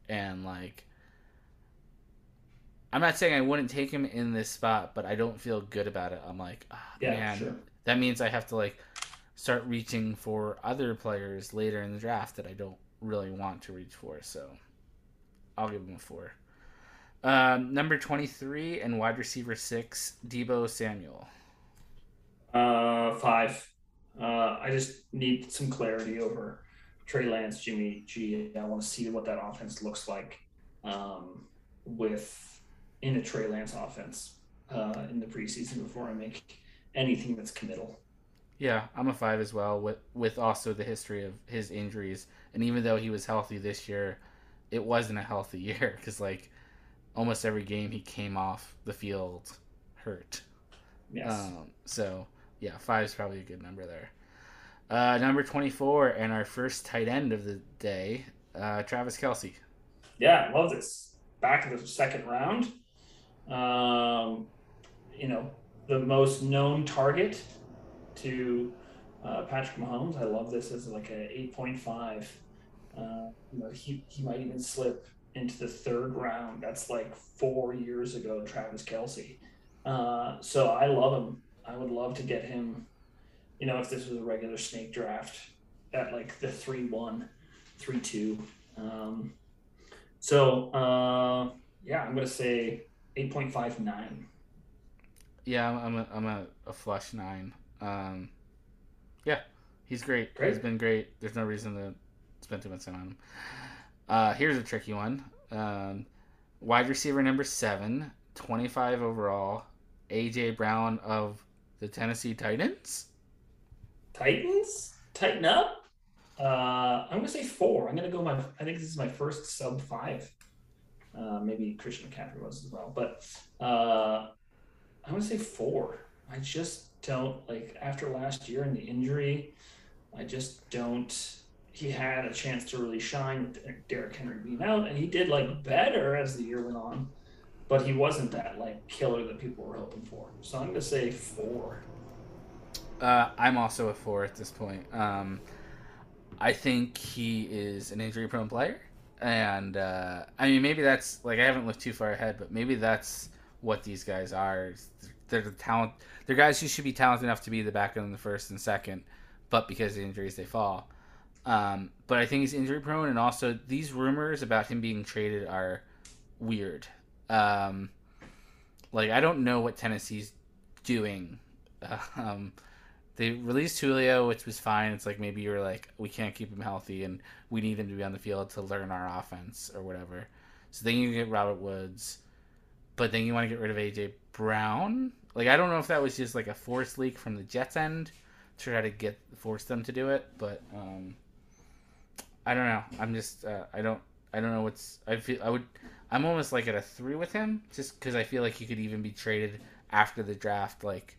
and like I'm not saying I wouldn't take him in this spot, but I don't feel good about it. I'm like, ah, Yeah, man, sure. that means I have to like start reaching for other players later in the draft that I don't really want to reach for. So I'll give him a four. Um, number 23 and wide receiver six, Deebo Samuel. Uh, five. Uh, I just need some clarity over Trey Lance, Jimmy G. I want to see what that offense looks like um, with in a Trey Lance offense uh, in the preseason before I make anything that's committal. Yeah, I'm a five as well. With with also the history of his injuries, and even though he was healthy this year, it wasn't a healthy year because like almost every game he came off the field hurt. Yes. Um, so yeah, five is probably a good number there. Uh, number twenty-four and our first tight end of the day, uh, Travis Kelce. yeah, love this. Back of the second round. Um, you know, the most known target to uh, Patrick Mahomes. I love this as like a 8.5 Uh, you know, he, he might even slip into the third round. That's like four years ago, Travis Kelce. Uh, so I love him. I would love to get him, you know, if this was a regular snake draft at like the 3 1, 3 2. Um, so, uh, yeah, I'm going to say 8.59. Yeah, I'm, I'm a, I'm a, a flush nine. Um, yeah, he's great. Great. He's been great. There's no reason to spend too much time on him. Uh, here's a tricky one. Um, wide receiver number seven, 25 overall, AJ Brown of the Tennessee Titans. Titans? Tighten up? Uh, I'm to say four. I'm to go my, I think this is my first sub five. Uh, maybe Christian McCaffrey was as well. But uh, I'm to say four. I just don't, like, after last year and the injury, I just don't. He had a chance to really shine with Derrick Henry being out, and he did like better as the year went on, but he wasn't that like killer that people were hoping for. So I'm gonna say four. Uh, I'm also a four at this point. Um, I think he is an injury prone player. And uh, I mean, maybe that's like I haven't looked too far ahead, but maybe that's what these guys are. They're the talent. They're guys who should be talented enough to be the back end in the first and second, but because of injuries, they fall. Um, but I think he's injury prone, and also these rumors about him being traded are weird. Um, like I don't know what Tennessee's doing. Um, they released Julio, which was fine. It's like maybe you're like, we can't keep him healthy, and we need him to be on the field to learn our offense or whatever. So then you get Robert Woods, but then you want to get rid of AJ Brown. Like I don't know if that was just like a force leak from the Jets end to try to get force them to do it, but um, I don't know. I'm just uh, I don't I don't know what's I feel I would I'm almost like at a three with him just because I feel like he could even be traded after the draft, like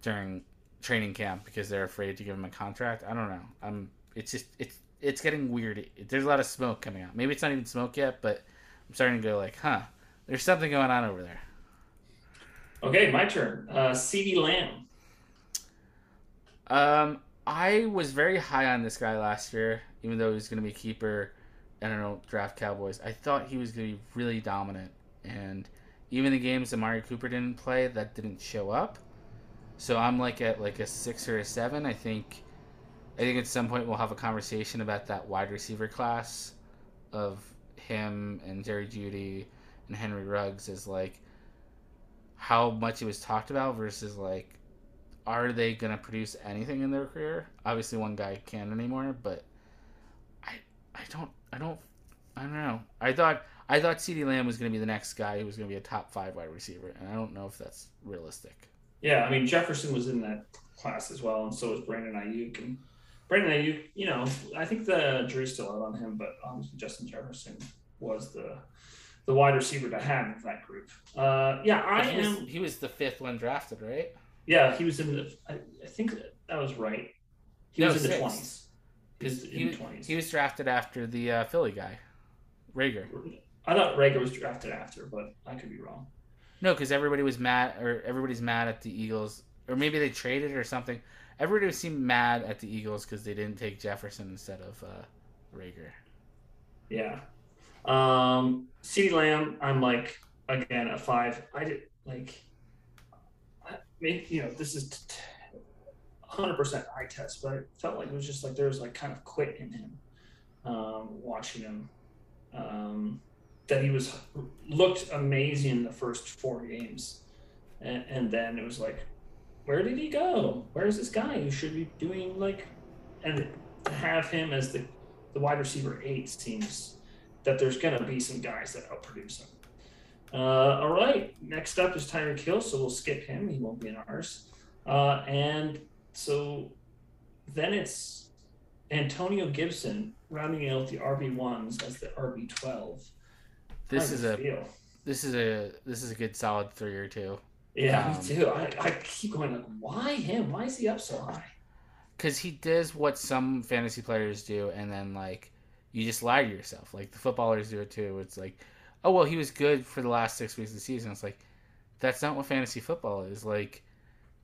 during training camp because they're afraid to give him a contract. I don't know. I'm. It's just it's it's getting weird. There's a lot of smoke coming out. Maybe it's not even smoke yet, but I'm starting to go like, huh? There's something going on over there. Okay, my turn. Uh, CeeDee Lamb. Um, I was very high on this guy last year, even though he was going to be a keeper. I don't know, draft Cowboys. I thought he was going to be really dominant, and even the games that Amari Cooper didn't play, that didn't show up. So I'm like at like a six or a seven. I think, I think at some point we'll have a conversation about that wide receiver class, of him and Jerry Jeudy and Henry Ruggs is like how much it was talked about versus like are they gonna produce anything in their career? Obviously, one guy can't anymore, but I I don't I don't I don't know. I thought I thought CeeDee Lamb was gonna be the next guy who was gonna be a top five wide receiver, and I don't know if that's realistic. Yeah, I mean Jefferson was in that class as well, and so was Brandon Aiyuk. And Brandon Aiyuk, you know, I think the jury's still out on him, but obviously Justin Jefferson was the the wide receiver to have in that group. Uh, yeah, I he am. Was, he was the fifth one drafted, right? Yeah, he was in the. I, I think that was right. He No, was in the twenties. He was He, in the twenties. he was drafted after the uh, Philly guy, Reagor. I thought Reagor was drafted after, but I could be wrong. No, because everybody was mad, or everybody's mad at the Eagles, or maybe they traded or something. Everybody seemed mad at the Eagles because they didn't take Jefferson instead of uh, Reagor. Yeah. Um, CeeDee Lamb, I'm like again a five. I did like. I mean, you know, this is hundred percent eye test, but I felt like it was just like there was like kind of quit in him. Um, watching him, um, that he was looked amazing in the first four games, and, and then it was like, where did he go? Where's this guy who should be doing like, and to have him as the the wide receiver eight seems that there's going to be some guys that outproduce him. Uh, all right, next up is Tyreek Hill, so we'll skip him. He won't be in ours. Uh, and so then it's Antonio Gibson rounding out the RB ones as the RB twelve. This is a feel. this is a this is a good solid three or two. yeah, um, me too. I, I keep going like, why him? Why is he up so high? because he does what some fantasy players do, and then like you just lie to yourself. Like the footballers do it too. It's like, oh well, he was good for the last six weeks of the season. It's like that's not what fantasy football is. Like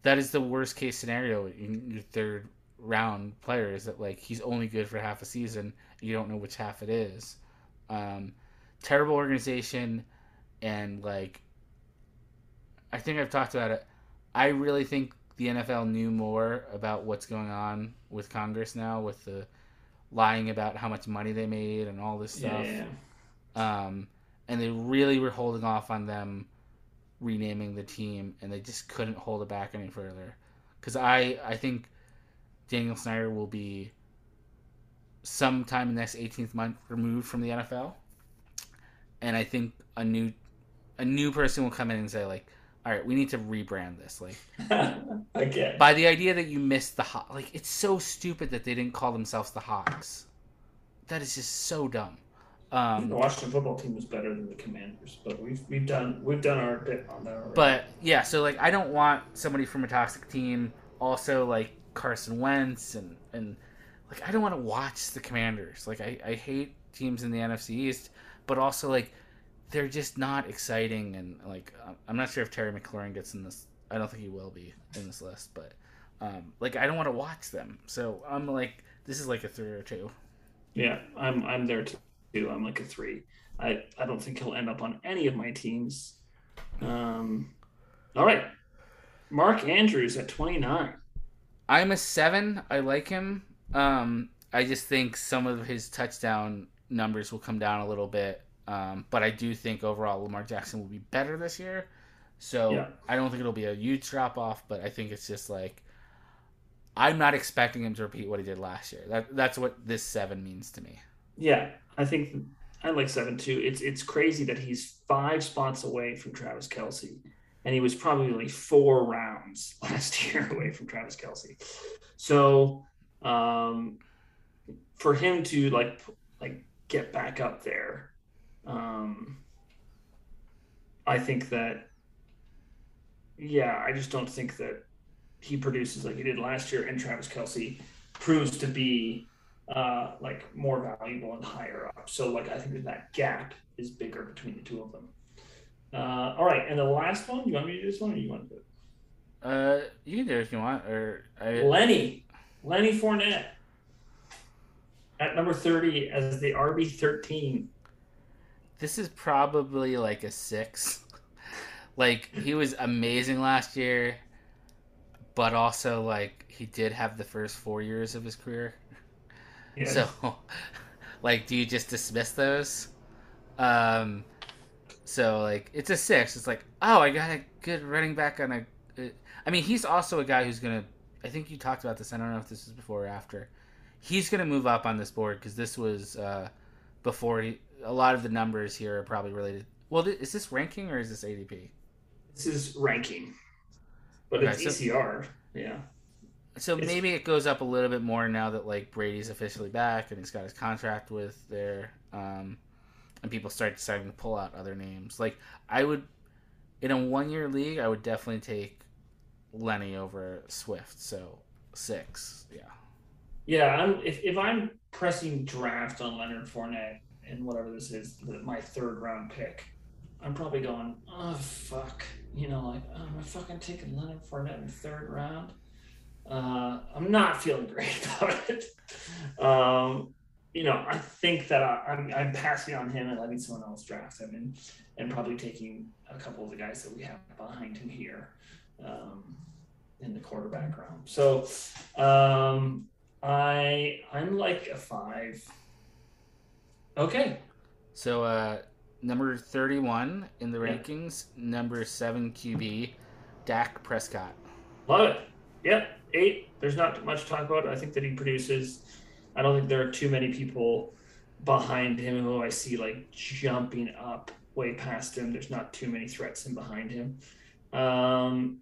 that is the worst case scenario in your third round player is that like he's only good for half a season. You don't know which half it is. Um, terrible organization, and like I think I've talked about it. I really think the NFL knew more about what's going on with Congress now, with the lying about how much money they made and all this stuff. Yeah. Um, and they really were holding off on them renaming the team, and they just couldn't hold it back any further. Because I, I think Daniel Snyder will be sometime in the next 18th month removed from the NFL, and I think a new, a new person will come in and say like, all right, we need to rebrand this. Like, Again. by the idea that you missed the hot, like it's so stupid that they didn't call themselves the Hawks. That is just so dumb. Um, the Washington football team was better than the Commanders, but we've we've done we've done our bit on that already. But yeah, so like I don't want somebody from a toxic team. Also like Carson Wentz and and like I don't want to watch the Commanders. Like I I hate teams in the NFC East, but also like they're just not exciting and like I'm not sure if Terry McLaurin gets in this. I don't think he will be in this list, but um like I don't want to watch them. So I'm like this is like a three or two. yeah, I'm I'm there too. I'm like a three. I I don't think he'll end up on any of my teams. Um, all right, Mark Andrews at 29. I'm a seven. I like him. Um, I just think some of his touchdown numbers will come down a little bit. Um, but I do think overall Lamar Jackson will be better this year. So Yeah. I don't think it'll be a huge drop off, but I think it's just like I'm not expecting him to repeat what he did last year. That that's what this seven means to me. Yeah, I think I like seven too. It's it's crazy that he's five spots away from Travis Kelce, and he was probably four rounds last year away from Travis Kelce. So, um, for him to like like get back up there, um, I think that yeah, I just don't think that he produces like he did last year, and Travis Kelce proves to be uh, like more valuable and higher up. So like I think that that gap is bigger between the two of them. Uh, all right, and the last one, you want me to do this one, or you want to do it? Uh, you can do it if you want, or I, Lenny, Lenny Fournette at number thirty as the RB thirteen. this is probably like a six. like he was amazing last year, but also like he did have the first four years of his career. Yeah. So, like, do you just dismiss those? Um, so like it's a six. It's like oh, I got a good running back on a. uh, I mean, he's also a guy who's gonna. I think you talked about this. I don't know if this is before or after. He's gonna move up on this board because this was uh, before he. A lot of the numbers here are probably related. Well, th- is this ranking or is this ADP? this is ranking, but Okay, it's so- ECR. Yeah. So It's- maybe it goes up a little bit more now that like Brady's officially back and he's got his contract with there, um, and people start deciding to pull out other names. Like I would, in a one-year league, I would definitely take Lenny over Swift. So six, yeah. Yeah, I'm, if, if I'm pressing draft on Leonard Fournette and whatever this is, my third round pick, I'm probably going, oh fuck, you know, like oh, am I fucking taking Leonard Fournette in third round? Uh, I'm not feeling great about it. Um, you know, I think that I, I'm I'm passing on him and letting someone else draft him, and and probably taking a couple of the guys that we have behind him here. Um, in the quarterback round. So um, I I'm like a five. Okay. So uh, number thirty-one in the rankings, number seven QB, Dak Prescott. Love it. Yep. Eight. There's not much to talk about. I think that he produces. I don't think there are too many people behind him who I see like jumping up way past him. There's not too many threats in behind him. Um,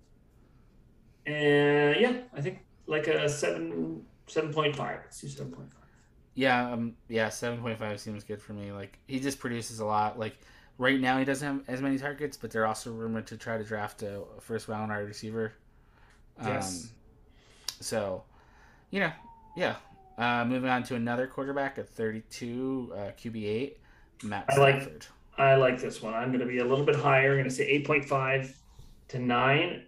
and yeah, I think like a seven, seven point five. Let's do seven point five. Yeah, um, yeah, seven point five seems good for me. Like he just produces a lot. Like right now, he doesn't have as many targets, but they're also rumored to try to draft a first round wide receiver. Yes. Um, so, you know, yeah. Uh, moving on to another quarterback at thirty-two, uh, QB eight, Matt I like- Stafford. I like this one. I'm going to be a little bit higher. I'm going to say 8.5 to 9.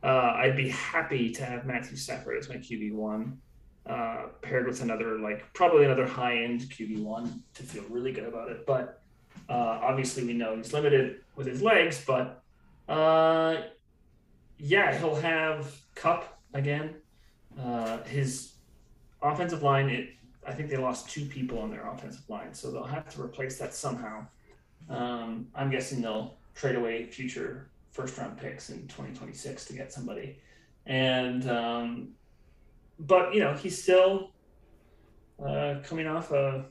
Uh, I'd be happy to have Matthew Stafford as my QB1. Uh, paired with another like probably another high end QB one to feel really good about it. But uh, obviously, we know he's limited with his legs, but uh, yeah, he'll have Kupp again. Uh, his offensive line, it I think they lost two people on their offensive line, so they'll have to replace that somehow. Um, I'm guessing they'll trade away future first round picks in 2026 to get somebody. And um, but you know he's still uh, coming off a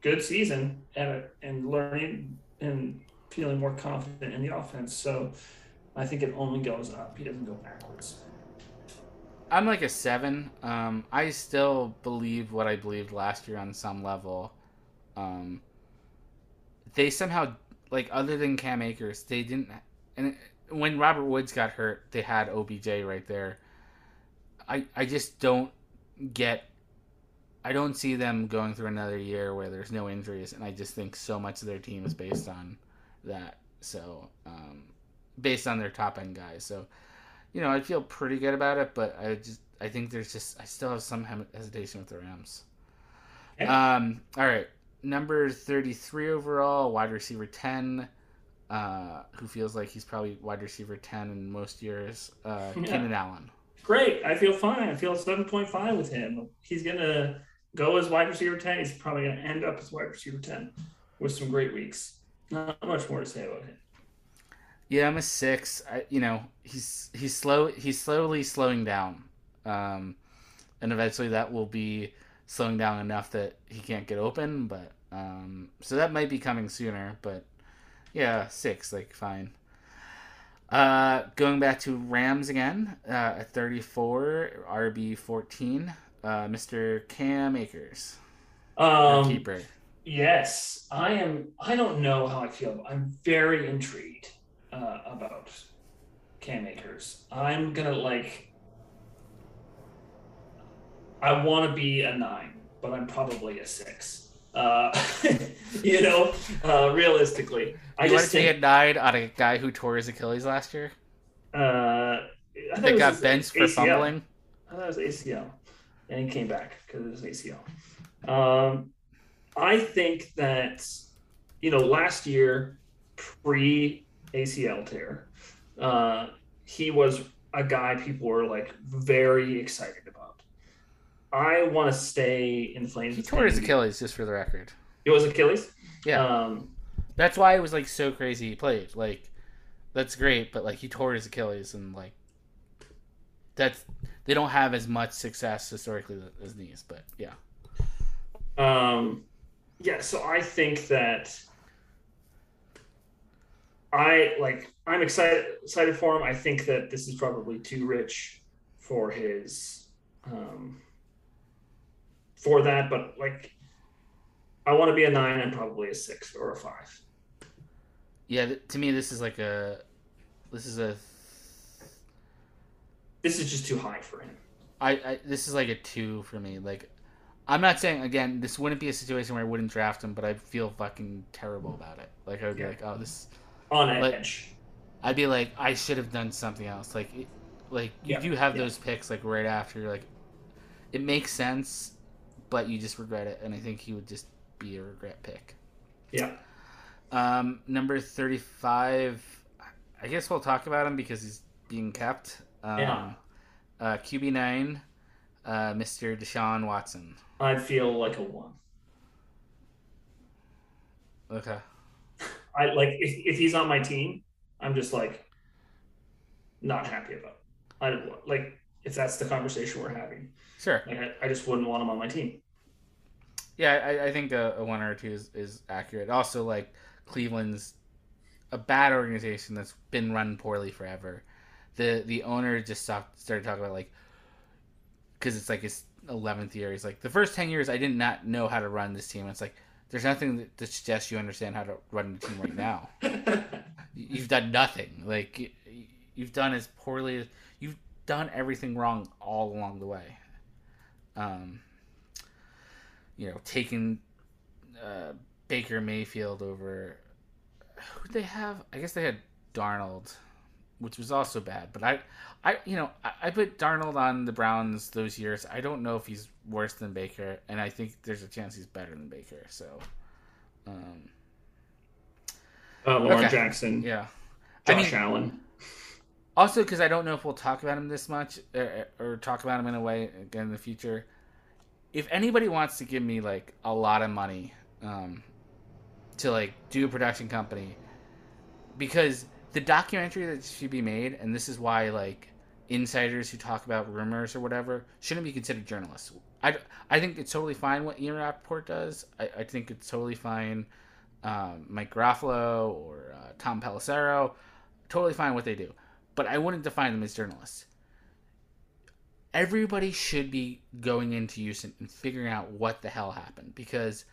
good season and and learning and feeling more confident in the offense. So I think it only goes up. He doesn't go backwards. I'm like a seven. Um, I still believe what I believed last year on some level. Um, they somehow like other than Cam Akers, they didn't. And when Robert Woods got hurt, they had OBJ right there. I I just don't get. I don't see them going through another year where there's no injuries, and I just think so much of their team is based on that. So, um, based on their top end guys. So, you know, I feel pretty good about it, but I just I think there's just I still have some hesitation with the Rams. Um, all right, number thirty three overall, wide receiver ten. Uh, who feels like he's probably wide receiver ten in most years? Uh, Yeah. Keenan Allen. Great. I feel fine. I feel 7.5 with him. He's going to go as wide receiver 10. He's probably going to end up as wide receiver 10 with some great weeks. Not much more to say about him. Yeah, I'm a six. I, you know, he's he's slow. He's slowly slowing down, um, and eventually that will be slowing down enough that he can't get open. But um, so that might be coming sooner. But yeah, six, like fine. Uh, going back to Rams again, uh, at 34, RB 14, uh, Mr. Cam Akers, Um, keeper. Yes, I am. I don't know how I feel. I'm very intrigued uh, about Cam Akers. I'm gonna like. I want to be a nine, but I'm probably a six. Uh, you know, uh, realistically, I you want just to take a nine on a guy who tore his Achilles last year? Uh, I That got benched for ACL. fumbling? I thought it was ACL, and he came back because it was ACL. Um, I think that you know last year, pre ACL tear, uh, he was a guy people were like very excited about. I want to stay in flames. He tore his. Achilles, just for the record. It was Achilles. Yeah. Um, That's why it was like so crazy he played. Like, that's great, but like he tore his Achilles and like that's they don't have as much success historically as these. But yeah, Um, yeah, so I think that I like I'm excited excited for him. I think that this is probably too rich for his um for that, but like I want to be a nine and probably a six or a five. yeah. To me, this is like a this is a This is just too high for him. I, I this is like a two for me. Like, I'm not saying again this wouldn't be a situation where I wouldn't draft him, but I'd feel fucking terrible about it. Like I would be like, oh, this. On Like- edge. I'd be like, I should have done something else. Like, it, like you Yeah, do have yeah. those picks like right after. Like, it makes sense, but you just regret it, and I think he would just be a regret pick. Yeah. Um, number thirty-five. I guess we'll talk about him because he's being kept. Um, Yeah. Uh, QB nine, uh, Mr. Deshaun Watson. I feel like a one. Okay. I like if, if he's on my team, I'm just like not happy about. It. I like if that's the conversation we're having. Sure. I, I just wouldn't want him on my team. Yeah, I, I think a, a one or a two is, is accurate. Also, like Cleveland's a bad organization that's been run poorly forever. The the owner just stopped, started talking about like because it's like his eleventh year. He's like the first ten years I did not know how to run this team. It's like there's nothing that, suggests you understand how to run the team right now. You've done nothing. Like you've done as poorly as you've done everything wrong all along the way. Um, you know, taking uh, Baker Mayfield over who they have. I guess they had Darnold. which was also bad. But I, I you know, I, I put Darnold on the Browns those years. I don't know if he's worse than Baker, and I think there's a chance he's better than Baker. So, um, Uh, Lamar Okay. Jackson, yeah. I Josh mean- Allen. Also, because I don't know if we'll talk about him this much or, or talk about him in a way again in the future. If anybody wants to give me like a lot of money um, to like do a production company, because the documentary that should be made, and this is why like insiders who talk about rumors or whatever shouldn't be considered journalists. I, I think it's totally fine what Ian Rapoport does. I, I think it's totally fine. Um, Mike Garafolo or uh, Tom Pelissero, totally fine what they do but I wouldn't define them as journalists. Everybody should be going into Houston and figuring out what the hell happened because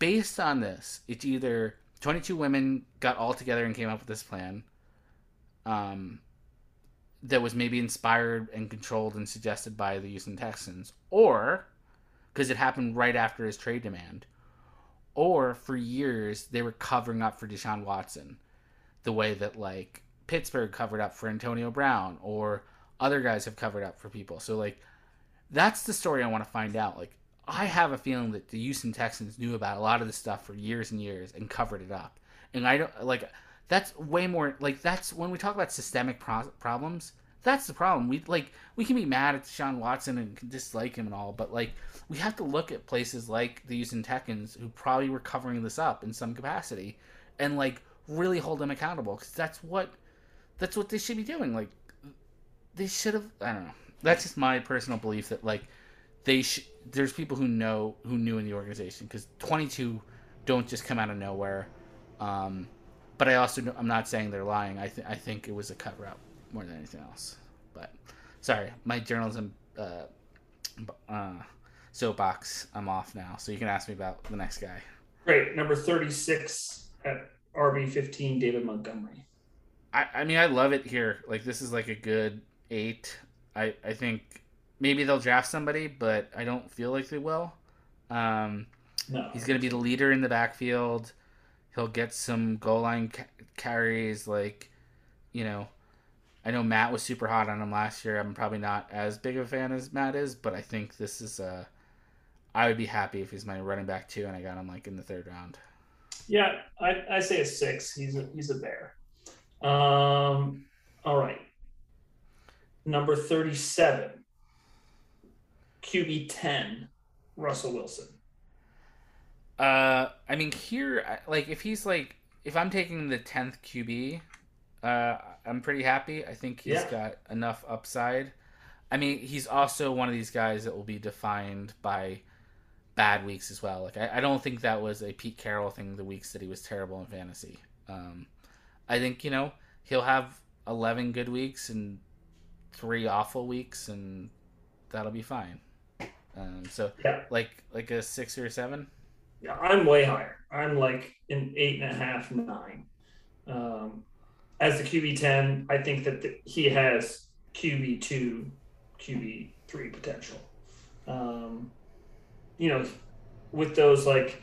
based on this, it's either 22 women got all together and came up with this plan um, that was maybe inspired and controlled and suggested by the Houston Texans, or because it happened right after his trade demand, or for years they were covering up for Deshaun Watson the way that like Pittsburgh covered up for Antonio Brown or other guys have covered up for people. So like that's the story I want to find out. Like I have a feeling that the Houston Texans knew about a lot of this stuff for years and years and covered it up. And I don't like that's way more like that's when we talk about systemic pro- problems. That's the problem. We like we can be mad at Deshaun Watson and dislike him and all, but like we have to look at places like the Houston Texans who probably were covering this up in some capacity, and like really hold them accountable because that's what that's what they should be doing. Like they should have. I don't know. That's just my personal belief that like they sh- there's people who know who knew in the organization because 22 don't just come out of nowhere. Um, but I also I'm not saying they're lying. I think I think it was a cover up more than anything else. But sorry, my journalism uh, uh, soapbox. I'm off now, so you can ask me about the next guy. Great. Number 36 at RB15, David Montgomery. I, I mean, I love it here. Like, this is like a good eight. I, I think maybe they'll draft somebody, but I don't feel like they will. Um, No. he's going to be the leader in the backfield. He'll get some goal line ca- carries. Like, you know, I know Matt was super hot on him last year. I'm probably not as big of a fan as Matt is, but I think this is Uh, I would be happy if he's my running back too, and I got him like in the third round. Yeah, I, I say a six. He's a he's a bear. Um, all right. Number thirty-seven. QB ten, Russell Wilson. Uh, I mean, here, like, if he's like, if I'm taking the tenth QB, uh, I'm pretty happy. I think he's Yeah. got enough upside. I mean, he's also one of these guys that will be defined by bad weeks as well. Like, I, I don't think that was a Pete Carroll thing. The weeks that he was terrible in fantasy. Um, I think you know he'll have eleven good weeks and three awful weeks, and that'll be fine. Um, so Yeah. like like a six or a seven. Yeah, I'm way higher. I'm like an eight and a half, nine. Um, as the QB ten, I think that the, he has QB two, QB three potential. Um, you know, with those like,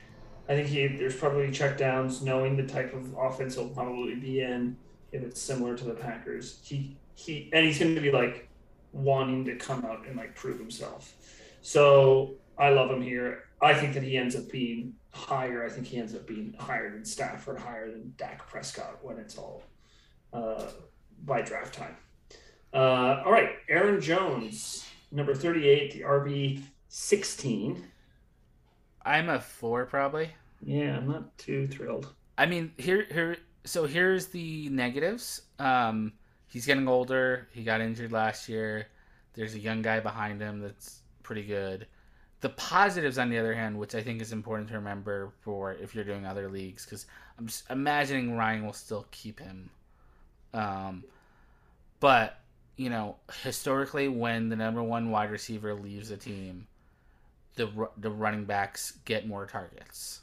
I think he there's probably checkdowns, knowing the type of offense he'll probably be in if it's similar to the Packers. He he and he's going to be like wanting to come out and like prove himself. So I love him here. I think that he ends up being higher. I think he ends up being higher than Stafford, higher than Dak Prescott when it's all uh, by draft time. Uh, all right, Aaron Jones, number 38, the RB 16. I'm a four probably. Yeah, I'm not too thrilled. I mean, here, here. So here's the negatives. Um, he's getting older. He got injured last year. There's a young guy behind him that's pretty good. The positives, on the other hand, which I think is important to remember for if you're doing other leagues, because I'm just imagining Ryan will still keep him. Um, but you know, historically, when the number one wide receiver leaves a team, the the running backs get more targets.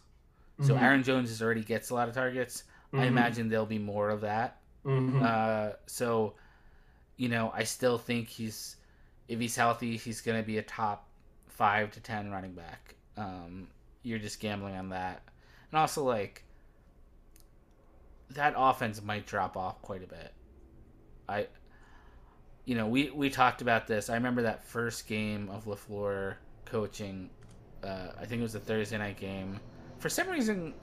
So Mhm. Aaron Jones is already gets a lot of targets. I Mhm. imagine there'll be more of that. Mhm. Uh, so, you know, I still think he's, if he's healthy, he's going to be a top five to ten running back. Um, you're just gambling on that, and also like that offense might drop off quite a bit. I, you know, we we talked about this. I remember that first game of Lafleur coaching. Uh, I think it was a Thursday night game. For some reason,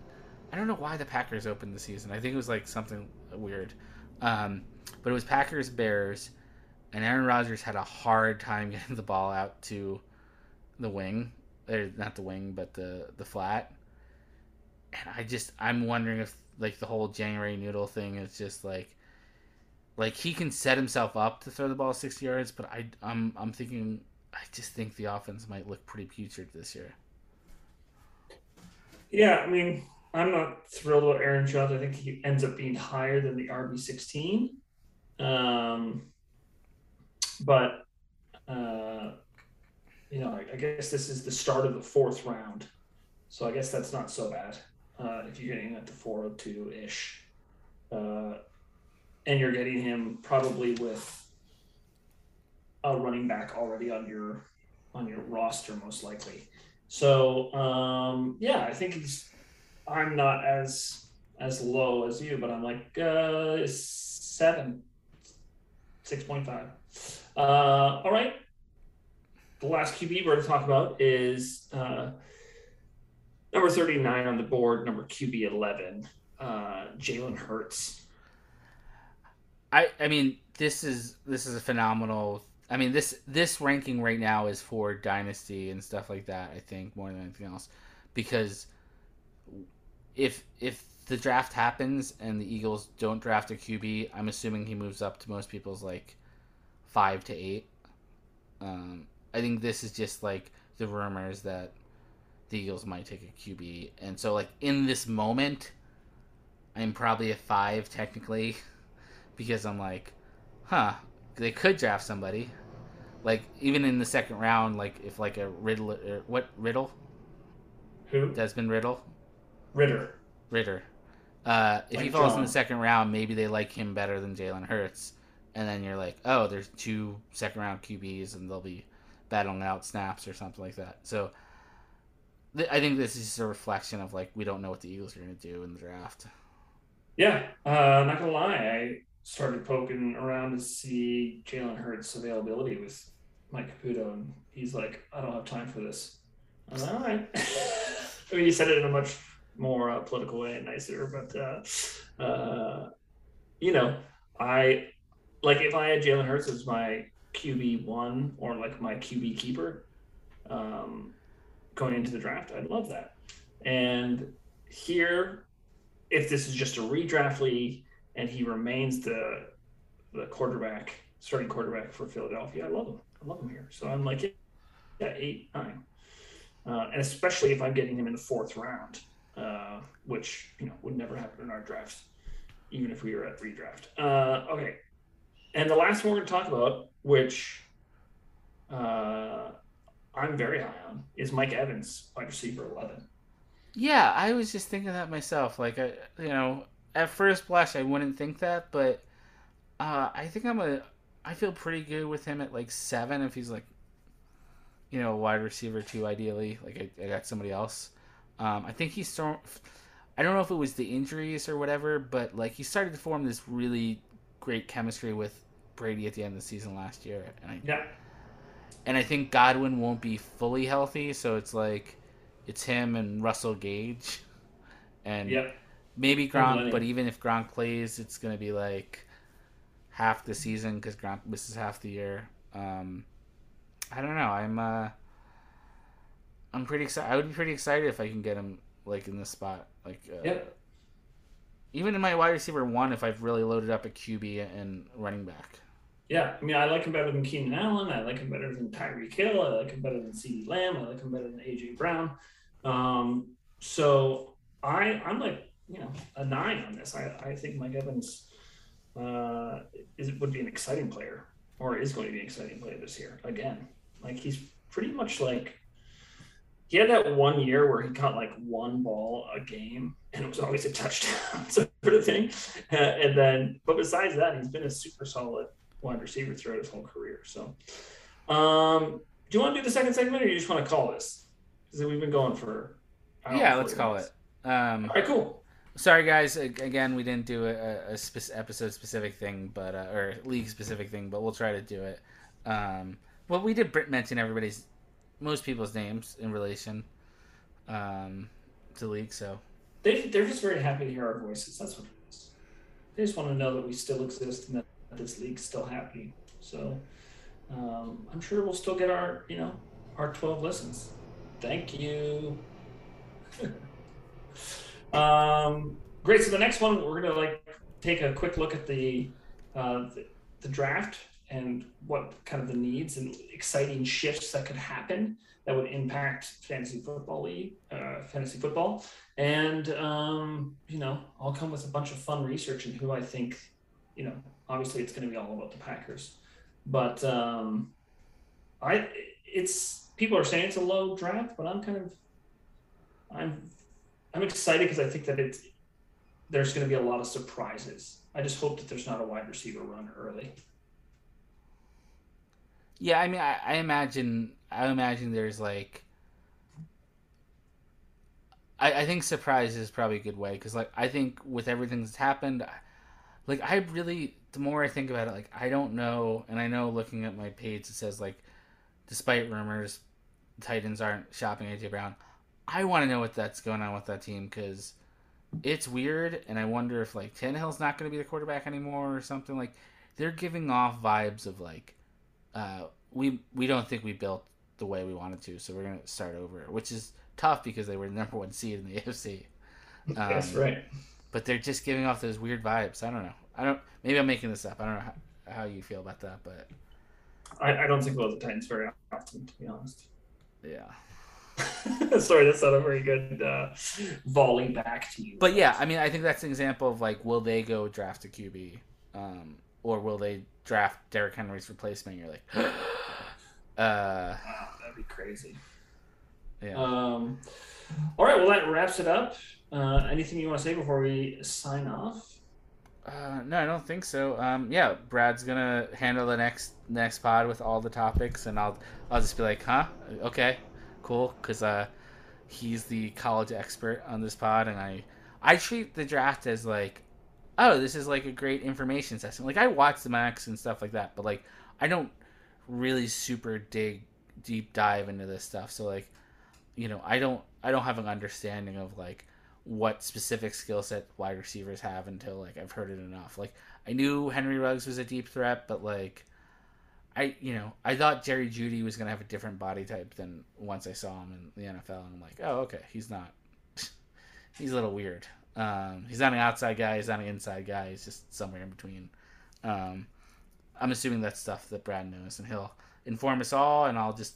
I don't know why the Packers opened the season. I think it was like something weird. Um, but it was Packers Bears, and Aaron Rodgers had a hard time getting the ball out to the wing, or not the wing, but the the flat. And I just I'm wondering if like the whole January noodle thing is just like like he can set himself up to throw the ball 60 yards, but I I'm I'm thinking I just think the offense might look pretty putrid this year. Yeah, I mean, I'm not thrilled with Aaron Jones. I think he ends up being higher than the RB sixteen. Um, but uh, you know, I, I, guess this is the start of the fourth round, so I guess that's not so bad. Uh, if you're getting at the 402 ish, uh, and you're getting him probably with a running back already on your on your roster, most likely. So um, yeah, I think he's. I'm not as as low as you, but I'm like uh, seven, six point five. Uh, all right. The last QB we're going to talk about is uh, number 39 on the board, number QB 11, uh, Jalen Hurts. I I mean this is this is a phenomenal I mean this this ranking right now is for dynasty and stuff like that. I think more than anything else, because if if the draft happens and the Eagles don't draft a QB, I'm assuming he moves up to most people's like five to eight. Um, I think this is just like the rumors that the Eagles might take a QB, and so like in this moment, I'm probably a five technically, because I'm like, huh, they could draft somebody. Like even in the second round, like if like a Riddle, what Riddle? Who? Desmond Riddle. Ridder. Ridder. Uh, if like he falls John. in the second round, maybe they like him better than Jalen Hurts, and then you're like, oh, there's two second round QBs, and they'll be battling out snaps or something like that. So th- I think this is just a reflection of like we don't know what the Eagles are going to do in the draft. Yeah, uh, I'm not gonna lie, I started poking around to see Jalen Hurts' availability with Mike Caputo, and he's like, I don't have time for this. I'm like, all right. I mean, you said it in a much more uh, political way and nicer, but uh, uh, you know, I like if I had Jalen Hurts as my QB one or like my QB keeper um, going into the draft, I'd love that. And here, if this is just a redraft league and he remains the the quarterback, starting quarterback for Philadelphia. I love him. I love him here. So I'm like, yeah, eight, nine, uh, and especially if I'm getting him in the fourth round, uh, which you know would never happen in our drafts, even if we were at redraft. Uh, okay, and the last one we're going to talk about, which uh, I'm very high on, is Mike Evans, wide receiver eleven. Yeah, I was just thinking that myself. Like, I, you know, at first blush, I wouldn't think that, but uh, I think I'm a. I feel pretty good with him at like seven if he's like, you know, wide receiver two ideally. Like I, I got somebody else. Um, I think he's thrown. I don't know if it was the injuries or whatever, but like he started to form this really great chemistry with Brady at the end of the season last year, and I, yeah. And I think Godwin won't be fully healthy, so it's like it's him and Russell Gage, and yep Maybe Gronk, but even if Gronk plays, it's going to be like half the season because Gronk misses half the year. Um, I don't know. I'm uh, I'm pretty excited. I would be pretty excited if I can get him like in this spot. Like, uh, yep. Even in my wide receiver one, if I've really loaded up a QB and running back. Yeah, I mean, I like him better than Keenan Allen. I like him better than Tyreek Hill. I like him better than CeeDee Lamb. I like him better than AJ Brown. Um, so I, I'm like you know a nine on this. I, I think Mike Evans uh, is would be an exciting player, or is going to be an exciting player this year again. Like he's pretty much like he had that one year where he caught like one ball a game, and it was always a touchdown sort of thing. Uh, and then, but besides that, he's been a super solid wide receiver throughout his whole career. So, um, do you want to do the second segment, or you just want to call this? Because we've been going for yeah, let's call it. Um, All right, cool sorry guys. Again, we didn't do a, a spe- episode specific thing, but uh, or league specific thing, but we'll try to do it. Um, well, we did mention everybody's, most people's names in relation um, to league. So they they're just very happy to hear our voices. That's what it is. They just want to know that we still exist and that this league's still happening. So um, I'm sure we'll still get our you know our 12 listens. Thank you. um, great. So the next one, we're gonna like take a quick look at the, uh, the, the draft and what kind of the needs and exciting shifts that could happen that would impact fantasy football league, uh, fantasy football, and um, you know, I'll come with a bunch of fun research and who I think, you know, obviously it's going to be all about the Packers, but um, I it's people are saying it's a low draft, but I'm kind of I'm I'm excited because I think that it's there's going to be a lot of surprises. I just hope that there's not a wide receiver run early. Yeah, I mean, I, I imagine, I imagine there's like, I, I think surprise is probably a good way because, like, I think with everything that's happened, like, I really, the more I think about it, like, I don't know, and I know looking at my page, it says like, despite rumors, Titans aren't shopping AJ Brown. I want to know what that's going on with that team because it's weird, and I wonder if like Tannehill's not going to be the quarterback anymore or something. Like they're giving off vibes of like uh, we we don't think we built the way we wanted to, so we're going to start over, which is tough because they were the number one seed in the AFC. Um, That's right. But they're just giving off those weird vibes. I don't know. I don't. Maybe I'm making this up. I don't know how, how you feel about that, but I, I don't think about the Titans very often, to be honest. Yeah. Sorry, that's not a very good uh, volley back to you. But yeah, I mean, I think that's an example of like, will they go draft a QB, um, or will they draft Derrick Henry's replacement? You're like, uh, wow, that'd be crazy. Yeah. Um, all right, well that wraps it up. Uh, anything you want to say before we sign off? Uh, no, I don't think so. Um, yeah, Brad's gonna handle the next next pod with all the topics, and I'll I'll just be like, huh, okay, cool, because uh, he's the college expert on this pod, and I I treat the draft as like, oh, this is like a great information session. Like I watch the max and stuff like that, but like I don't really super dig deep dive into this stuff. So like, you know, I don't I don't have an understanding of like what specific skill set wide receivers have until like I've heard it enough. Like I knew Henry Ruggs was a deep threat, but like I you know I thought Jerry Jeudy was gonna have a different body type than once I saw him in the NFL, and I'm like, oh okay, he's not. he's a little weird. Um, he's not an outside guy. He's not an inside guy. He's just somewhere in between. Um, I'm assuming that's stuff that Brad knows, and he'll inform us all, and I'll just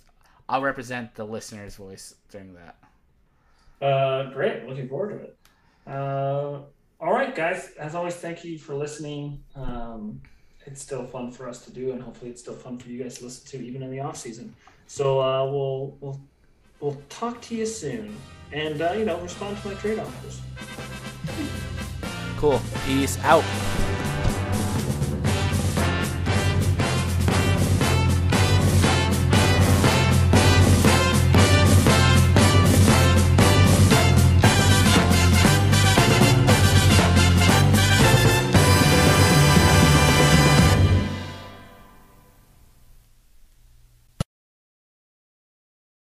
I'll represent the listener's voice during that. Uh, great. Looking forward to it. Uh, all right, guys. As always, thank you for listening. Um, it's still fun for us to do, and hopefully, it's still fun for you guys to listen to, even in the off season. So uh, we'll we'll we'll talk to you soon, and uh, you know, respond to my trade offers. Cool. Peace out.